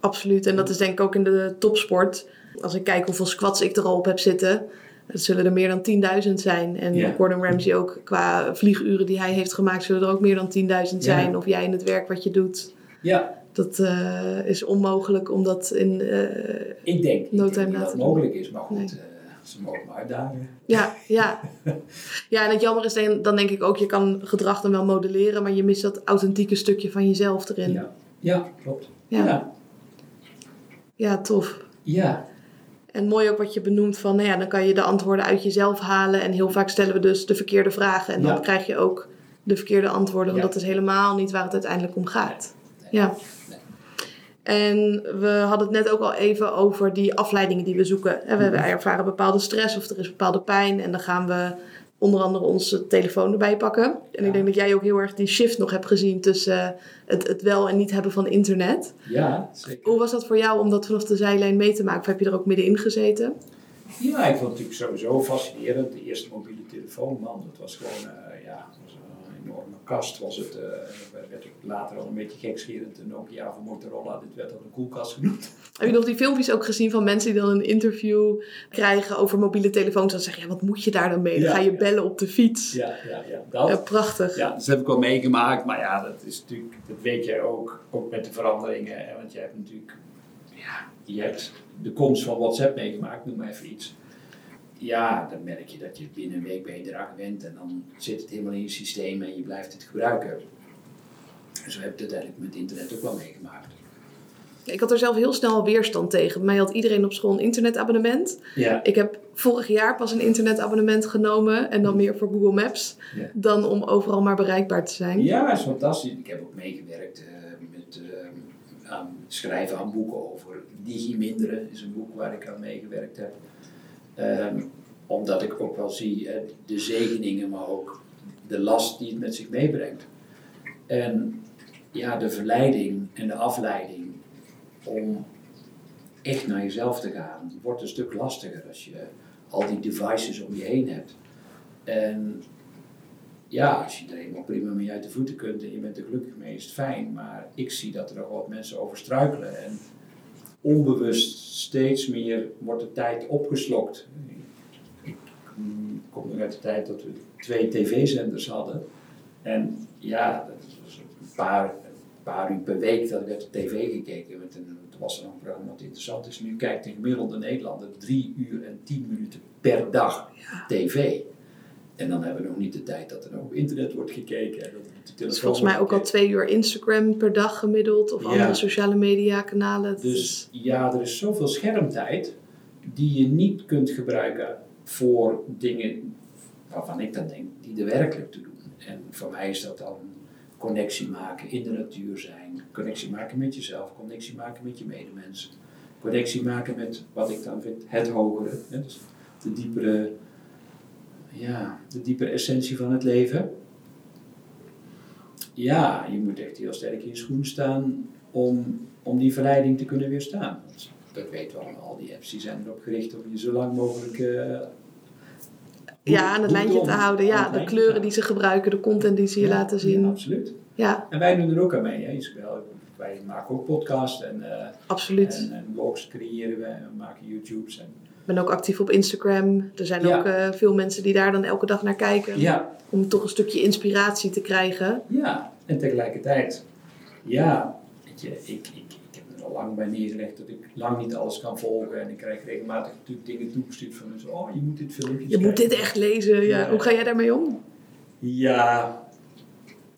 Absoluut. En dat is denk ik ook in de topsport. Als ik kijk hoeveel squats ik er al op heb zitten. Het zullen er meer dan 10.000 zijn. En. Gordon Ramsay ook qua vlieguren die hij heeft gemaakt, zullen er ook meer dan 10.000 zijn. Of jij in het werk wat je doet. Ja, Dat eh, is onmogelijk om dat in. eh, ik denk, ik No denk niet na dat het mogelijk is, maar goed, Nee. eh, ze mogen me uitdagen. ja, ja. ja, en het jammer is dan, dan denk ik ook, je kan gedrag dan wel modelleren, maar je mist dat authentieke stukje van jezelf erin. Ja, ja klopt. Ja. ja. ja tof. ja. En mooi ook wat je benoemt van, nou ja, dan kan je de antwoorden uit jezelf halen. En heel vaak stellen we dus de verkeerde vragen. En dan krijg je ook de verkeerde antwoorden. Want Ja. dat is helemaal niet waar het uiteindelijk om gaat. Ja. En we hadden het net ook al even over die afleidingen die we zoeken. En we Mhm. ervaren bepaalde stress of er is bepaalde pijn. En dan gaan we onder andere onze telefoon erbij pakken. En Ja. ik denk dat jij ook heel erg die shift nog hebt gezien tussen het, het wel en niet hebben van internet. ja, zeker. Hoe was dat voor jou om dat vanaf de zijlijn mee te maken? Of heb je er ook middenin gezeten? Ja, ik vond het natuurlijk sowieso fascinerend. De eerste mobiele telefoon, man, dat was gewoon, eh, ja, enorme kast. Was het, eh, werd ook later al een beetje gekscherend, de Nokia van Motorola, dit werd dan een koelkast genoemd. Heb je nog die filmpjes ook gezien van mensen die dan een interview krijgen over mobiele telefoons? Dan zeggen, ja, wat moet je daar dan mee? Dan Ja, ga je ja. bellen op de fiets. Ja, ja, ja. Dat. Ja, prachtig. Ja, dat heb ik wel meegemaakt, maar ja, dat is natuurlijk, dat weet jij ook, ook met de veranderingen. Want je hebt natuurlijk, ja, je hebt de komst van WhatsApp meegemaakt, noem maar even iets. Ja, dan merk je dat je binnen een week ben je eraan gewend en dan zit het helemaal in je systeem en je blijft het gebruiken. Zo heb ik het uiteindelijk met internet ook wel meegemaakt. Ik had er zelf heel snel weerstand tegen. Bij mij had iedereen op school een internetabonnement. Ja, Ik heb vorig jaar pas een internetabonnement genomen. En dan meer voor Google Maps. Ja. Dan om overal maar bereikbaar te zijn. ja is fantastisch. Ik heb ook meegewerkt eh, met eh, aan schrijven aan boeken over digiminderen, is een boek waar ik aan meegewerkt heb. Ehm, omdat ik ook wel zie eh, de zegeningen, maar ook de last die het met zich meebrengt. En ja, de verleiding en de afleiding om echt naar jezelf te gaan, wordt een stuk lastiger als je al die devices om je heen hebt. En ja, als je er helemaal prima mee uit de voeten kunt en je bent er gelukkig mee, is het fijn. Maar ik zie dat er nog wat mensen over struikelen. En onbewust steeds meer wordt de tijd opgeslokt. Ik kom nog uit de tijd dat we twee tv-zenders hadden. En ja, dat was een paar, een paar uur per week dat ik uit de tv gekeken. Met een, toen was er nog een programma wat interessant is. Nu kijkt de gemiddelde Nederlander drie uur en tien minuten per dag tv. En dan hebben we nog niet de tijd dat er op internet wordt gekeken. En dat op de telefoon Dus volgens mij ook al twee uur Instagram per dag gemiddeld. Of Ja. andere sociale media kanalen. Dus is- ja, er is zoveel schermtijd die je niet kunt gebruiken voor dingen waarvan ik dan denk die er werkelijk toe doen. En voor mij is dat dan connectie maken, in de natuur zijn, connectie maken met jezelf, connectie maken met je medemens, connectie maken met wat ik dan vind het hogere, hè, dus de diepere, ja, de diepere essentie van het leven. Ja, je moet echt heel sterk in je schoen staan om, om die verleiding te kunnen weerstaan. Want dat weten we allemaal, al die apps die zijn erop gericht om je zo lang mogelijk uh, ja, aan het lijntje te houden. Ja, de kleuren die ze gebruiken, de content die ze je laten zien. Ja, absoluut. Ja. En wij doen er ook aan mee. Hè. Wij maken ook podcasts en, uh, absoluut. En, en, blogs creëren we en we maken YouTubes. En... Ik ben ook actief op Instagram. Er zijn ook uh, veel mensen die daar dan elke dag naar kijken. Ja. Om toch een stukje inspiratie te krijgen. Ja, en tegelijkertijd, ja, weet je, ik, ik, ik heb er al lang bij neergelegd dat ik lang niet alles kan volgen. En ik krijg regelmatig natuurlijk dingen toegestuurd van mensen. Oh, je moet dit filmpje Je moet dit echt lezen. Ja. Hoe ga jij daarmee om? Ja,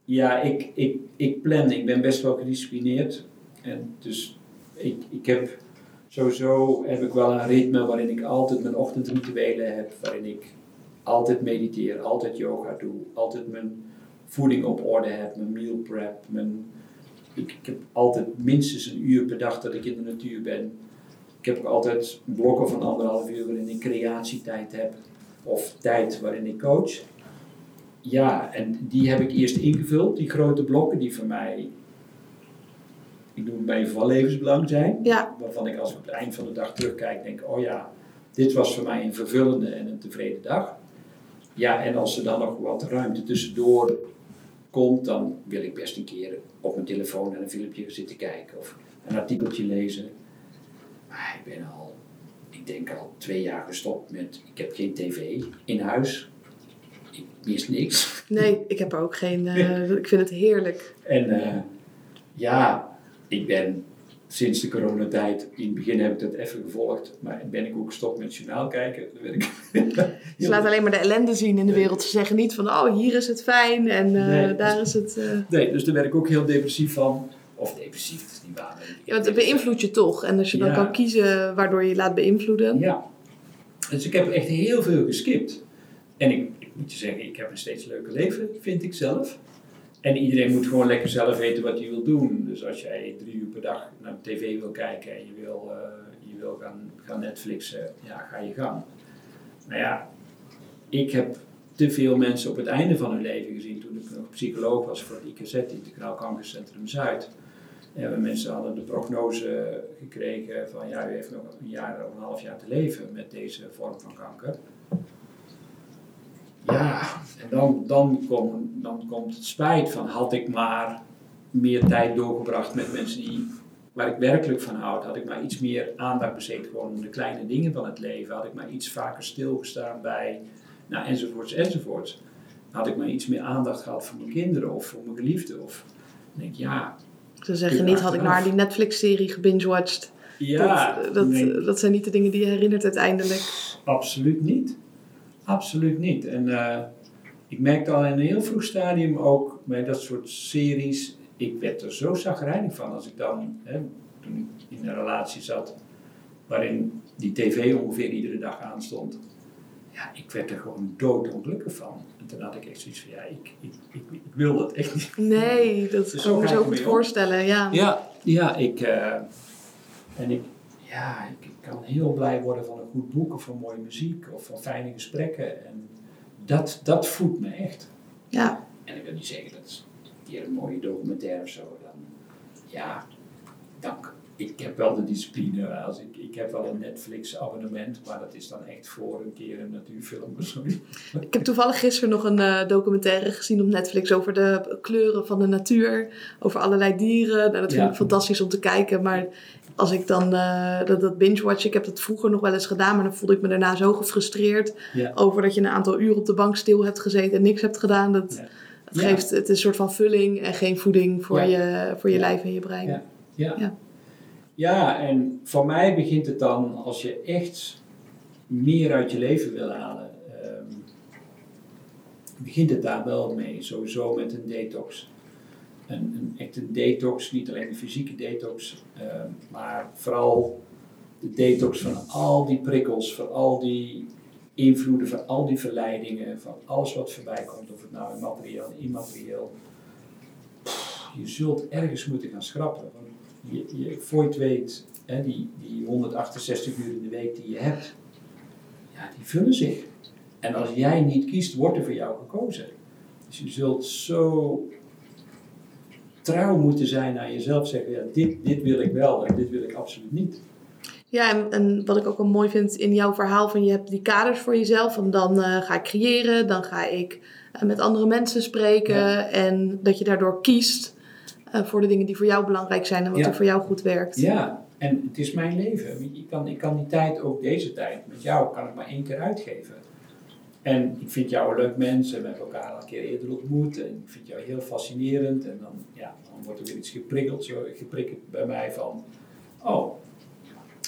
ja ik, ik, ik plan. Ik ben best wel gedisciplineerd. En dus ik, ik heb sowieso heb ik wel een ritme waarin ik altijd mijn ochtendrituelen heb. Waarin ik altijd mediteer, altijd yoga doe, altijd mijn voeding op orde heb, mijn meal prep. Mijn, ik, ik heb altijd minstens een uur per dag dat ik in de natuur ben. Ik heb ook altijd blokken van anderhalf uur waarin ik creatietijd heb. Of tijd waarin ik coach. Ja, en die heb ik eerst ingevuld, die grote blokken die voor mij, ik noem het bij van levensbelang zijn. Ja. Waarvan ik als ik op het eind van de dag terugkijk denk, oh ja, dit was voor mij een vervullende en een tevreden dag. Ja, en als er dan nog wat ruimte tussendoor komt, dan wil ik best een keer op mijn telefoon naar een filmpje zitten kijken of een artikeltje lezen. Maar ik ben al, ik denk al twee jaar gestopt met, ik heb geen tv in huis. Ik mis niks. Nee, ik heb er ook geen, uh, ik vind het heerlijk. En uh, ja, ik ben sinds de coronatijd, in het begin heb ik dat even gevolgd, maar ben ik ook gestopt met journaal kijken. Ik Ze laten alleen maar de ellende zien in de wereld. Ze zeggen niet van, oh, hier is het fijn en uh, nee, daar is het... Uh... Nee, dus daar werd ik ook heel depressief van. Of depressief, het is niet waar. Ja, want het beïnvloedt je toch. En als je dan kan kiezen waardoor je je laat beïnvloeden. Ja. Dus ik heb echt heel veel geskipt. En ik, ik moet je zeggen, ik heb een steeds leuker leven, vind ik zelf. En iedereen moet gewoon lekker zelf weten wat hij wil doen. Dus als jij drie uur per dag naar tv wil kijken en je wil, uh, je wil gaan, gaan Netflixen, ja, ga je gang. Maar ja, ik heb te veel mensen op het einde van hun leven gezien toen ik nog psycholoog was voor het IKZ, Integraal Kankercentrum Zuid. En mensen hadden de prognose gekregen van ja, u heeft nog een jaar of een half jaar te leven met deze vorm van kanker. Ja, en dan, dan, kom, dan komt het spijt van had ik maar meer tijd doorgebracht met mensen die, waar ik werkelijk van houd. Had ik maar iets meer aandacht besteed gewoon om de kleine dingen van het leven. Had ik maar iets vaker stilgestaan bij, nou enzovoorts enzovoorts. Had ik maar iets meer aandacht gehad voor mijn kinderen of voor mijn geliefde. Of denk ja. Ze zeggen niet, had ik naar die Netflix-serie gebingewatcht. Ja, dat, dat, nee. dat zijn niet de dingen die je herinnert uiteindelijk. Absoluut niet. Absoluut niet. En uh, ik merkte al in een heel vroeg stadium ook bij dat soort series, ik werd er zo zagrijnig van als ik dan, hè, toen ik in een relatie zat, waarin die tv ongeveer iedere dag aanstond. Ja, ik werd er gewoon doodongelukkig van. En toen had ik echt zoiets van, ja, ik, ik, ik, ik wil dat echt niet. Nee, dat dus kan ik me zo goed voorstellen, ja. Ja, ja ik, uh, en ik, ja, ik, ik, kan heel blij worden van een goed boek of van mooie muziek of van fijne gesprekken. En dat, dat voedt me echt. Ja. En ik wil niet zeggen dat een keer een mooie documentaire of zo, dan ja, dank. Ik heb wel de discipline. Als ik, ik heb wel een Netflix abonnement, maar dat is dan echt voor een keer een natuurfilm. Sorry. Ik heb toevallig gisteren nog een uh, documentaire gezien op Netflix over de kleuren van de natuur. Over allerlei dieren. Nou, dat vind ja. ik fantastisch om te kijken. Maar als ik dan uh, dat, dat binge-watch, ik heb dat vroeger nog wel eens gedaan, maar dan voelde ik me daarna zo gefrustreerd ja. over dat je een aantal uur op de bank stil hebt gezeten en niks hebt gedaan. Dat, Ja. het, geeft, het is een soort van vulling en geen voeding voor je, voor je lijf en je brein. Ja. Ja. En voor mij begint het dan als je echt meer uit je leven wil halen. ehm, begint het daar wel mee, sowieso met een detox. Een, een echte detox, niet alleen de fysieke detox, ehm, maar vooral de detox van al die prikkels, van al die invloeden van al die verleidingen, van alles wat voorbij komt, of het nou materieel immaterieel. Pff, je zult ergens moeten gaan schrappen. Je, je, weet, hè, die, die 168 uur in de week die je hebt, ja, die vullen zich. En als jij niet kiest, wordt er voor jou gekozen. Dus je zult zo trouw moeten zijn aan jezelf, zeggen, ja, dit, dit wil ik wel en dit wil ik absoluut niet. Ja, en, en, wat ik ook wel mooi vind in jouw verhaal, van je hebt die kaders voor jezelf. Van dan uh, ga ik creëren, dan ga ik uh, met andere mensen spreken. Ja. En dat je daardoor kiest voor de dingen die voor jou belangrijk zijn en wat Ja. er voor jou goed werkt. Ja, en het is mijn leven. Ik kan, ik kan die tijd, ook deze tijd, met jou kan ik maar één keer uitgeven. En ik vind jou een leuk mens en we hebben elkaar al een keer eerder ontmoet. En ik vind jou heel fascinerend. En dan, ja, dan wordt er weer iets geprikkeld, zo, geprikkeld bij mij van... Oh,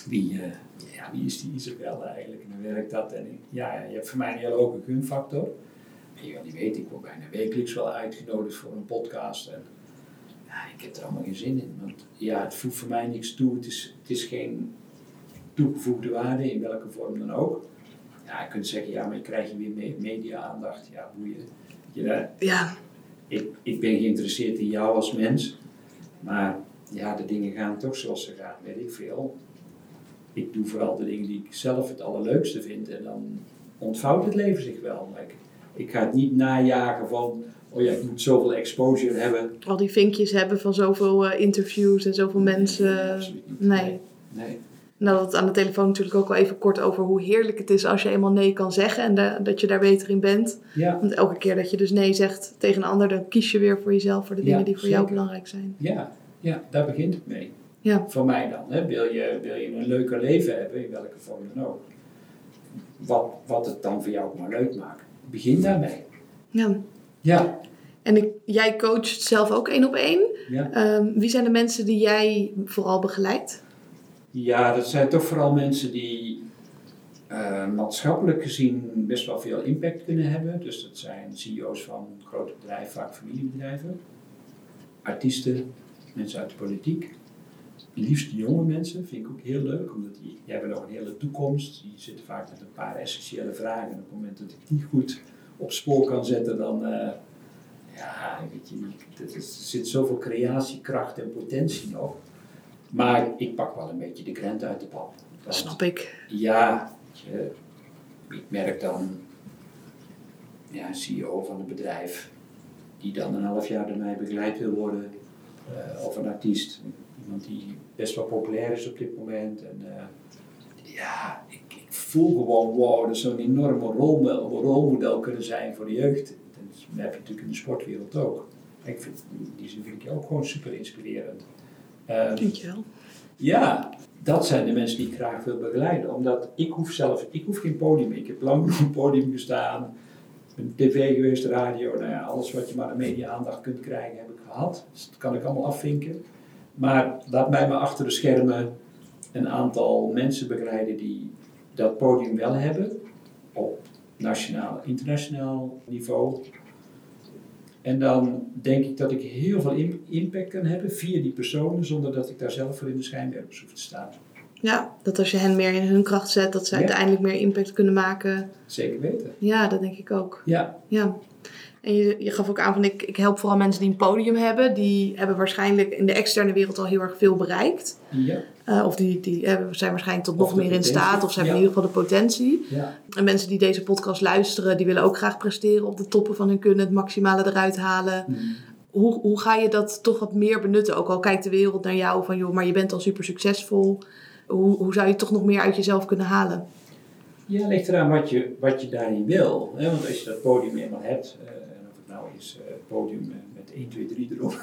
wie, eh, ja, wie is die Isabel eigenlijk en hoe werkt dat? En ik- ja, je hebt voor mij een hele hoge gunfactor. En je niet weten, ik word bijna wekelijks wel uitgenodigd voor een podcast. En ik heb er allemaal geen zin in. Want ja, het voegt voor mij niks toe. Het is, het is geen toegevoegde waarde in welke vorm dan ook. Ja, je kunt zeggen, ja, maar je krijgt je weer me- media-aandacht. Ja, boeien. Je, Ja, ik, ik ben geïnteresseerd in jou als mens. Maar ja, de dingen gaan toch zoals ze gaan, weet ik veel. Ik doe vooral de dingen die ik zelf het allerleukste vind. En dan ontvouwt het leven zich wel. Maar ik, ik ga het niet najagen van, oh ja, ik moet zoveel exposure hebben. al die vinkjes hebben van zoveel eh, interviews en zoveel mensen. absoluut niet. nee. Nee. Nou, dat aan de telefoon natuurlijk ook wel even kort over hoe heerlijk het is als je eenmaal nee kan zeggen en da- dat je daar beter in bent. Ja, Want elke keer dat je dus nee zegt tegen een ander, dan kies je weer voor jezelf, voor de Ja, dingen die voor jou belangrijk zijn. ja, ja, daar begint het mee. Ja. Voor mij dan. Hè. Wil, je, wil je een leuker leven hebben, in welke vorm dan ook. Wat, wat het dan voor jou ook maar leuk maakt. Begin daarmee. Ja. Ja. En ik, jij coacht zelf ook één op één. Ja. Ehm, wie zijn de mensen die jij vooral begeleidt? Ja, dat zijn toch vooral mensen die eh, maatschappelijk gezien best wel veel impact kunnen hebben. Dus dat zijn CEO's van grote bedrijven, vaak familiebedrijven. Artiesten, mensen uit de politiek. Liefst jonge mensen, vind ik ook heel leuk, omdat die, die hebben nog een hele toekomst. Die zitten vaak met een paar essentiële vragen. En op het moment dat ik die goed op spoor kan zetten, dan, eh, ja, weet je, er zit zoveel creatiekracht en potentie nog. Maar ik pak wel een beetje de krent uit de pap. Want, Snap ik. Ja, je, ik merk dan, ja, CEO van een bedrijf die dan een half jaar door mij begeleid wil worden. eh, of een artiest, iemand die best wel populair is op dit moment. En, eh, ja, ik, ik voel gewoon, wow, dat zou een enorme rolmodel kunnen zijn voor de jeugd. Dat heb je natuurlijk in de sportwereld ook. Ik vind, in die zin vind ik je ook gewoon super inspirerend. Ehm, Dankjewel. ja, dat zijn de mensen die ik graag wil begeleiden. Omdat ik hoef zelf, ik hoef geen podium. Ik heb lang op een podium gestaan. Een tv geweest, radio, nou ja, alles wat je maar de media-aandacht kunt krijgen heb ik gehad. Dus dat kan ik allemaal afvinken. Maar laat mij maar achter de schermen een aantal mensen begeleiden die dat podium wel hebben. Op nationaal, internationaal niveau. En dan denk ik dat ik heel veel im- impact kan hebben via die personen, zonder dat ik daar zelf voor in de schijnwerpers hoef te staan. Ja, dat als je hen meer in hun kracht zet, dat ze Ja. uiteindelijk meer impact kunnen maken. Zeker weten. Ja, dat denk ik ook. Ja, Ja. En je, je gaf ook aan van ik, ik help vooral mensen die een podium hebben. Die hebben waarschijnlijk in de externe wereld al heel erg veel bereikt. ja, Eh, of die, die hebben, zijn waarschijnlijk tot nog meer in staat. Of ze hebben Ja. in ieder geval de potentie. ja, En mensen die deze podcast luisteren, die willen ook graag presteren op de toppen van hun kunnen. Het maximale eruit halen. Mm. Hoe, hoe ga je dat toch wat meer benutten? Ook al kijkt de wereld naar jou van joh, maar je bent al super succesvol. Hoe, hoe zou je toch nog meer uit jezelf kunnen halen? ja ligt eraan wat je, wat je daarin wil. Hè? Want als je dat podium eenmaal hebt, eh, en of het nou is eh, podium met, met 1, 2, 3 erop,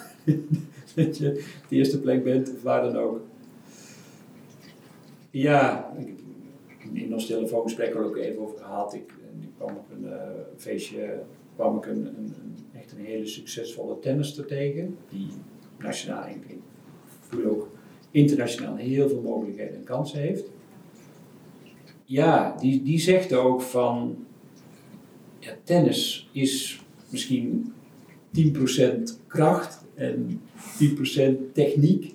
dat je de eerste plek bent of waar dan ook. Ja, in ons telefoongesprek er ook even over gehad. Ik, ik kwam op een eh, feestje, kwam ik een, een, echt een hele succesvolle tennister tegen. Die nationaal, ik ik ook internationaal heel veel mogelijkheden en kansen heeft. Ja, die, die zegt ook van, ja, tennis is misschien 10% kracht en 10% techniek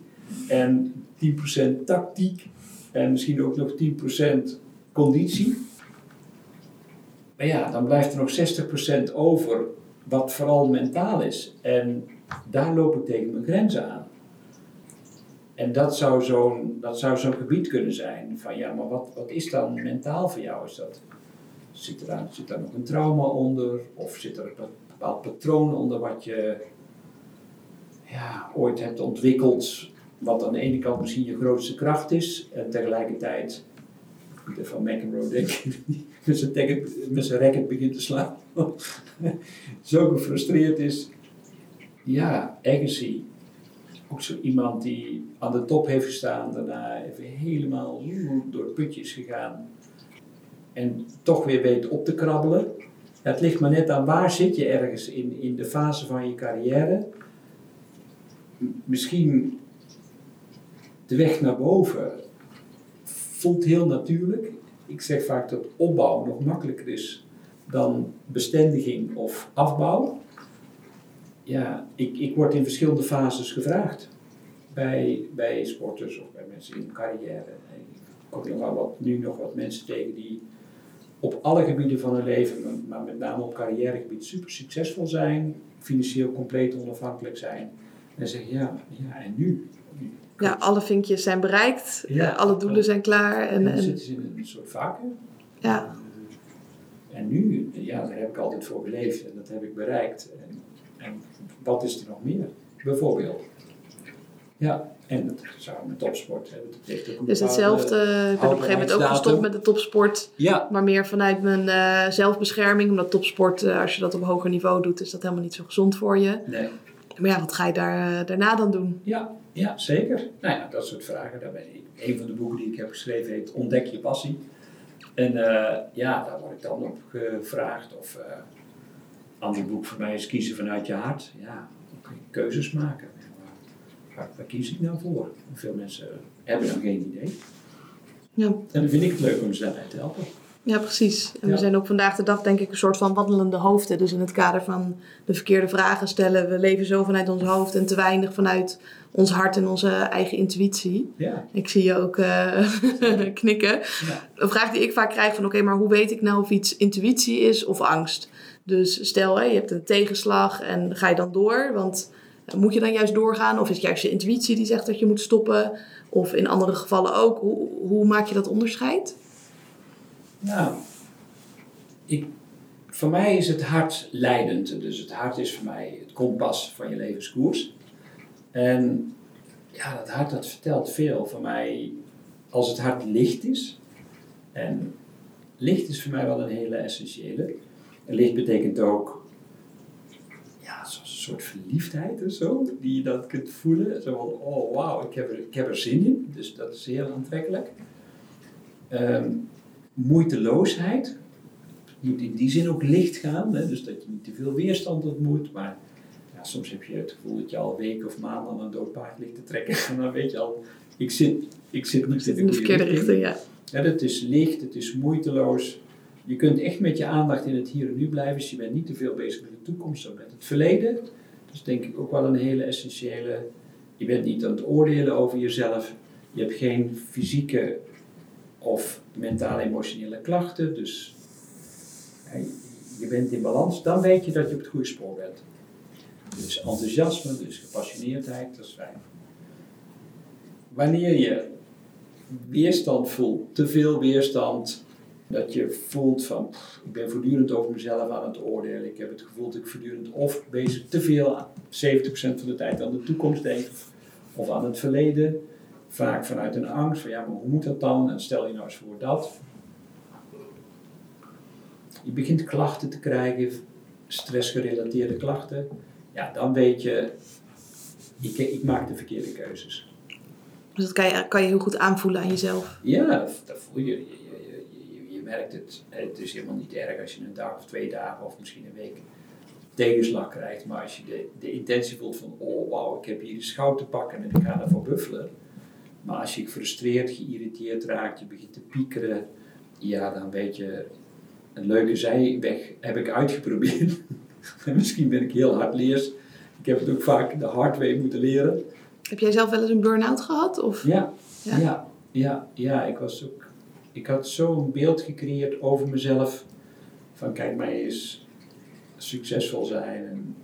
en 10% tactiek en misschien ook nog 10% conditie. Maar ja, dan blijft er nog 60% over wat vooral mentaal is. En daar loop ik tegen mijn grenzen aan. En dat zou zo'n zo'n gebied kunnen zijn. Van ja, maar wat, wat is dan mentaal voor jou? Is dat, zit, er daar, zit daar nog een trauma onder? Of zit er een bepaald patroon onder wat je ja, ooit hebt ontwikkeld? Wat aan de ene kant misschien je grootste kracht is. En tegelijkertijd, Peter van McEnroe denk ik, met zijn, met zijn racket begint te slaan. Zo gefrustreerd is. Ja, Agassi ook zo iemand die aan de top heeft gestaan, daarna even helemaal door het putje gegaan en toch weer weet op te krabbelen. Het ligt maar net aan waar zit je ergens in, in de fase van je carrière. Misschien de weg naar boven voelt heel natuurlijk. Ik zeg vaak dat opbouw nog makkelijker is dan bestendiging of afbouw ja, ik, ik word in verschillende fases gevraagd. Bij, bij sporters of bij mensen in carrière. Ik kom nog wel wat, nu nog wat mensen tegen die op alle gebieden van hun leven, maar met name op carrièregebied, super succesvol zijn, financieel compleet onafhankelijk zijn. En zeggen, ja, ja en nu? Ja, alle vinkjes zijn bereikt, ja, alle doelen zijn klaar. En, en dan zitten ze in een soort vacuüm. Ja. En nu, ja, daar heb ik altijd voor geleefd en dat heb ik bereikt. En, en wat is er nog meer? Bijvoorbeeld. Ja, en dat zou met topsport. Hè, dat dus hetzelfde, ik ben op een gegeven moment ook gestopt met de topsport. Ja. Maar meer vanuit mijn uh, zelfbescherming. Omdat topsport, uh, als je dat op hoger niveau doet, is dat helemaal niet zo gezond voor je. Nee. Maar ja, wat ga je daar, uh, daarna dan doen? Ja, ja, zeker. Nou ja, dat soort vragen. Daar ben ik, een van de boeken die ik heb geschreven heet Ontdek je passie. En ja, daar word ik dan op gevraagd. Of ander boek voor mij is kiezen vanuit je hart. Ja, keuzes maken. Waar, waar, kies ik nou voor? Veel mensen hebben dan geen idee. Ja. En dan vind ik het leuk om ze daarbij te helpen. Ja, precies. En we zijn ook vandaag de dag denk ik een soort van wandelende hoofden. Dus in het kader van de verkeerde vragen stellen. We leven zo vanuit ons hoofd en te weinig vanuit ons hart en onze eigen intuïtie. Ja. Ik zie je ook uh, knikken. Ja. Een vraag die ik vaak krijg van oké, maar hoe weet ik nou of iets intuïtie is of angst? Dus stel, hè, je hebt een tegenslag en ga je dan door? Want eh, moet je dan juist doorgaan? Of is het juist je intuïtie die zegt dat je moet stoppen? Of in andere gevallen ook? Hoe, hoe maak je dat onderscheid? Nou, ik, voor mij is het hart leidend. Dus het hart is voor mij het kompas van je levenskoers. En ja, dat hart dat vertelt veel. Voor mij, als het hart licht is. En licht is voor mij wel een hele essentiële. Licht betekent ook ja, zo'n soort verliefdheid of zo, die je dat kunt voelen. Zo van, oh wauw, ik, heb er, ik heb er zin in. Dus dat is heel aantrekkelijk. Um, moeiteloosheid. Het moet in die zin ook licht gaan, hè? dus dat je niet te veel weerstand ontmoet. Maar ja, soms heb je het gevoel dat je al weken of maanden aan een dood paard ligt te trekken. En dan weet je al, ik zit, ik zit niet in de verkeerde richting. Ja. Ja, het is licht, het is moeiteloos. Je kunt echt met je aandacht in het hier en nu blijven. Dus je bent niet te veel bezig met de toekomst of met het verleden. Dat is denk ik ook wel een hele essentiële. Je bent niet aan het oordelen over jezelf. Je hebt geen fysieke of mentale emotionele klachten. Dus je bent in balans. Dan weet je dat je op het goede spoor bent. Dus enthousiasme, dus gepassioneerdheid, dat is fijn. Wanneer je weerstand voelt, te veel weerstand, dat je voelt van, ik ben voortdurend over mezelf aan het oordelen. Ik heb het gevoel dat ik voortdurend of bezig te veel, 70% van de tijd aan de toekomst denk, of aan het verleden. Vaak vanuit een angst van, ja, maar hoe moet dat dan? En stel je nou eens voor dat. Je begint klachten te krijgen, stressgerelateerde klachten. Ja, dan weet je, ik, ik maak de verkeerde keuzes. Dus dat kan je, kan je heel goed aanvoelen aan jezelf? Ja, dat voel je merkt het, het is helemaal niet erg als je een dag of twee dagen of misschien een week tegenslag krijgt. Maar als je de, de intentie voelt van, oh wauw, ik heb hier een schouw te pakken en ik ga ervoor buffelen. Maar als je gefrustreerd, geïrriteerd raakt, je begint te piekeren, ja, dan weet je, een leuke zijweg heb ik uitgeprobeerd. en misschien ben ik heel hardleers. Ik heb het ook vaak de hard way moeten leren. Heb jij zelf wel eens een burn-out gehad? Of? Ja, ja, ja, ja, ja, ik was ook ik had zo'n beeld gecreëerd over mezelf van kijk mij eens succesvol zijn. En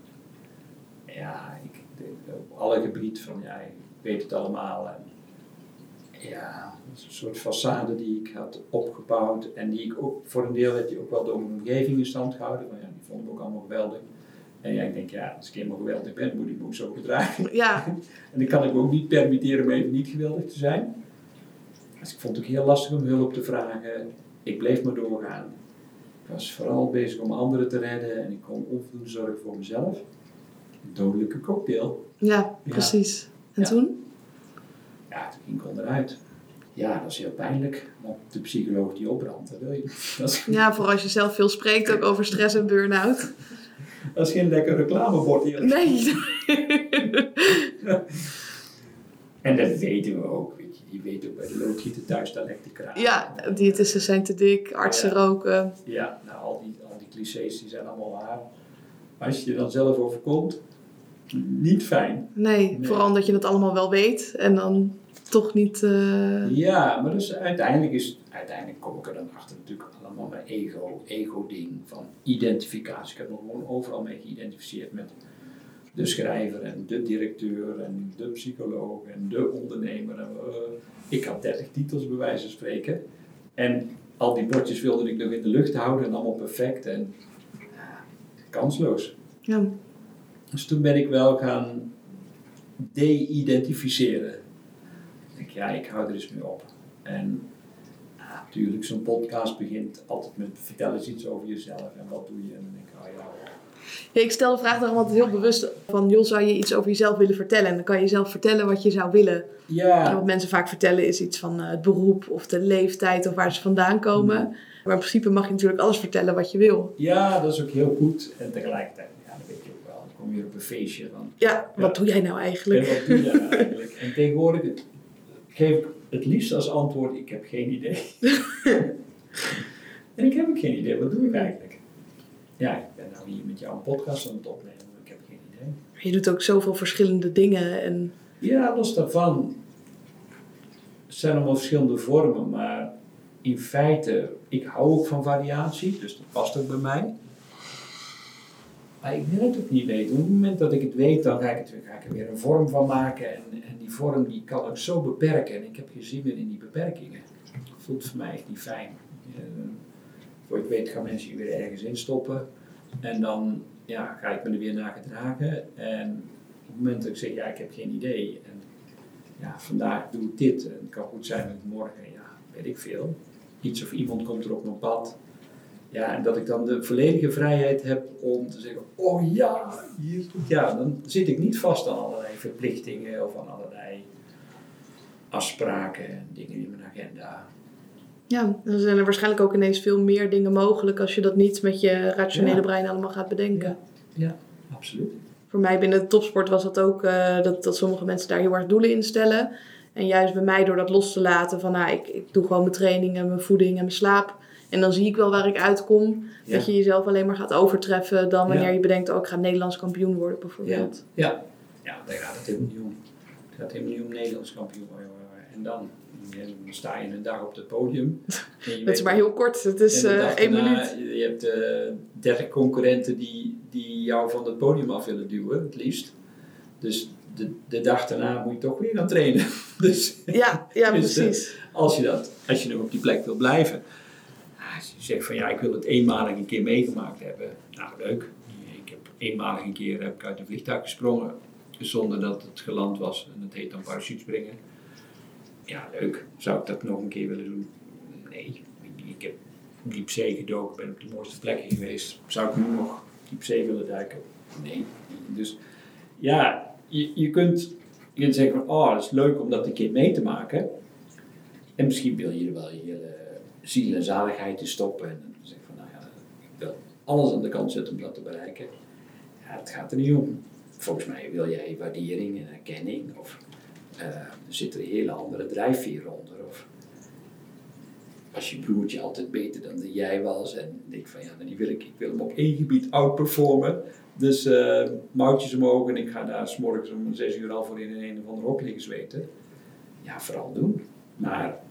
ja, ik, op alle gebied van ja, ik weet het allemaal. En, ja, dat is een soort façade die ik had opgebouwd en die ik ook voor een deel werd die ook wel door mijn omgeving in stand gehouden. Van, ja, die vonden me ook allemaal geweldig. En ja, ik denk, ja, als ik helemaal geweldig ben, moet ik me ook zo gedragen. Ja. en dan kan ik me ook niet permitteren om even niet geweldig te zijn. Dus ik vond het ook heel lastig om hulp te vragen. Ik bleef maar doorgaan. Ik was vooral bezig om anderen te redden en ik kon onvoldoende zorgen voor mezelf. Een dodelijke cocktail. Ja, precies. En toen? Ja, toen ging ik onderuit. Ja, dat is heel pijnlijk. Want de psycholoog die opbrandt, dat wil je. Dat is, Ja, vooral als je zelf veel spreekt ook over stress en burn-out. dat is geen lekker reclamebord hier. Nee. En dat weten we ook. Weet je. Die weten ook bij de loodgieter thuis, daar lekt de kraan. Ja, diëtisten zijn te dik, artsen Ja. roken. Ja, nou, al die, al die clichés die zijn allemaal waar. Maar als je je dan zelf overkomt, niet fijn. Nee, Nee. vooral omdat je het allemaal wel weet en dan toch niet... eh, Ja, maar dus uiteindelijk, is, uiteindelijk kom ik er dan achter natuurlijk allemaal mijn ego, ego-ding van identificatie. Ik heb me gewoon overal mee geïdentificeerd met de schrijver en de directeur en de psycholoog en de ondernemer. En, eh, ik had 30 titels bij wijze van spreken. En al die bordjes wilde ik nog in de lucht houden en allemaal perfect en ja, kansloos. ja. Dus toen ben ik wel gaan de-identificeren. Ik denk, ja, ik hou er eens mee op. En ja, natuurlijk, zo'n podcast begint altijd met vertel eens iets over jezelf en wat doe je. En dan denk ik, oh ja, Ja, ik stel de vraag daarom altijd heel bewust van... joh, zou je iets over jezelf willen vertellen? En dan kan je zelf vertellen wat je zou willen. En ja, wat mensen vaak vertellen is iets van eh, het beroep of de leeftijd of waar ze vandaan komen. Maar in principe mag je natuurlijk alles vertellen wat je wil. ja, dat is ook heel goed. En tegelijkertijd, ja, dat weet je ook wel. Dan kom je op een feestje van, Ja, wat Ja. doe jij nou en eigenlijk? wat doe je nou eigenlijk? En tegenwoordig het- geef ik het liefst als antwoord, ik heb geen idee. en ik heb ook geen idee, wat doe ik eigenlijk? Ja, ik ben nou hier met jou een podcast aan het opnemen, maar ik heb geen idee. Je doet ook zoveel verschillende dingen. En Ja, los daarvan. Het zijn allemaal verschillende vormen, maar in feite, ik hou ook van variatie, dus dat past ook bij mij. Maar ik wil het ook niet weten. Op het moment dat ik het weet, dan ga ik, het, ga ik er weer een vorm van maken. En, en die vorm die kan ik zo beperken. En ik heb geen zin meer in die beperkingen. Het voelt voor mij echt niet fijn. Eh, voor het weet gaan mensen je weer ergens instoppen. En dan ja, ga ik me er weer naar gedragen. En op het moment dat ik zeg, ja, ik heb geen idee. En ja, vandaag doe ik dit. En het kan goed zijn dat ik morgen, ja, weet ik veel. Iets of iemand komt er op mijn pad. Ja, en dat ik dan de volledige vrijheid heb om te zeggen, oh ja, hier, ja, dan zit ik niet vast aan allerlei verplichtingen of aan allerlei afspraken en dingen in mijn agenda. ja, dan zijn er waarschijnlijk ook ineens veel meer dingen mogelijk als je dat niet met je rationele Ja. brein allemaal gaat bedenken. Ja, absoluut. Voor mij binnen de topsport was dat ook eh, dat, dat sommige mensen daar heel erg doelen in stellen. En juist bij mij door dat los te laten van nou, ik, ik doe gewoon mijn trainingen, mijn voeding en mijn slaap. En dan zie ik wel waar ik uitkom. Ja. Dat je jezelf alleen maar gaat overtreffen dan wanneer Ja. je bedenkt, oh ik ga Nederlands kampioen worden bijvoorbeeld. Ja, ja, daar gaat het helemaal niet om. Het gaat helemaal niet om Nederlands kampioen worden. En dan, dan sta je een dag op het podium. Het is maar heel kort, het is eh één daarna, minuut. Je hebt eh 30 concurrenten die, die jou van het podium af willen duwen, het liefst. Dus de, de dag daarna moet je toch weer gaan trainen. Dus Ja, ja Dus, eh, precies. als je, dat, als je nog op die plek wil blijven. Zegt van ja, ik wil het eenmalig een keer meegemaakt hebben. Nou, leuk. Ik heb eenmalig een keer heb ik uit een vliegtuig gesprongen. Zonder dat het geland was. En dat heet dan parachutespringen. Ja, leuk. Zou ik dat nog een keer willen doen? Nee. Ik heb diep zee gedoken, ben op de mooiste plekken geweest. Zou ik nu nog diep zee willen duiken? Nee. Dus ja, je, je kunt je kunt zeggen van, oh, dat is leuk om dat een keer mee te maken. En misschien wil je er wel je hele ziel en zaligheid in stoppen. En dan zeg je van, nou ja, ik wil alles aan de kant zetten om dat te bereiken. Ja, het gaat er niet om. Volgens mij wil jij waardering en erkenning. Of eh, er zit er een hele andere drijfveer onder. Of als je broertje altijd beter dan jij was. En denk van, ja, die wil ik, ik wil hem op één gebied outperformen. Dus eh mouwtjes omhoog en ik ga daar s morgens om zes uur al voor in een of ander hok liggen zweten. Ja, vooral doen. Maar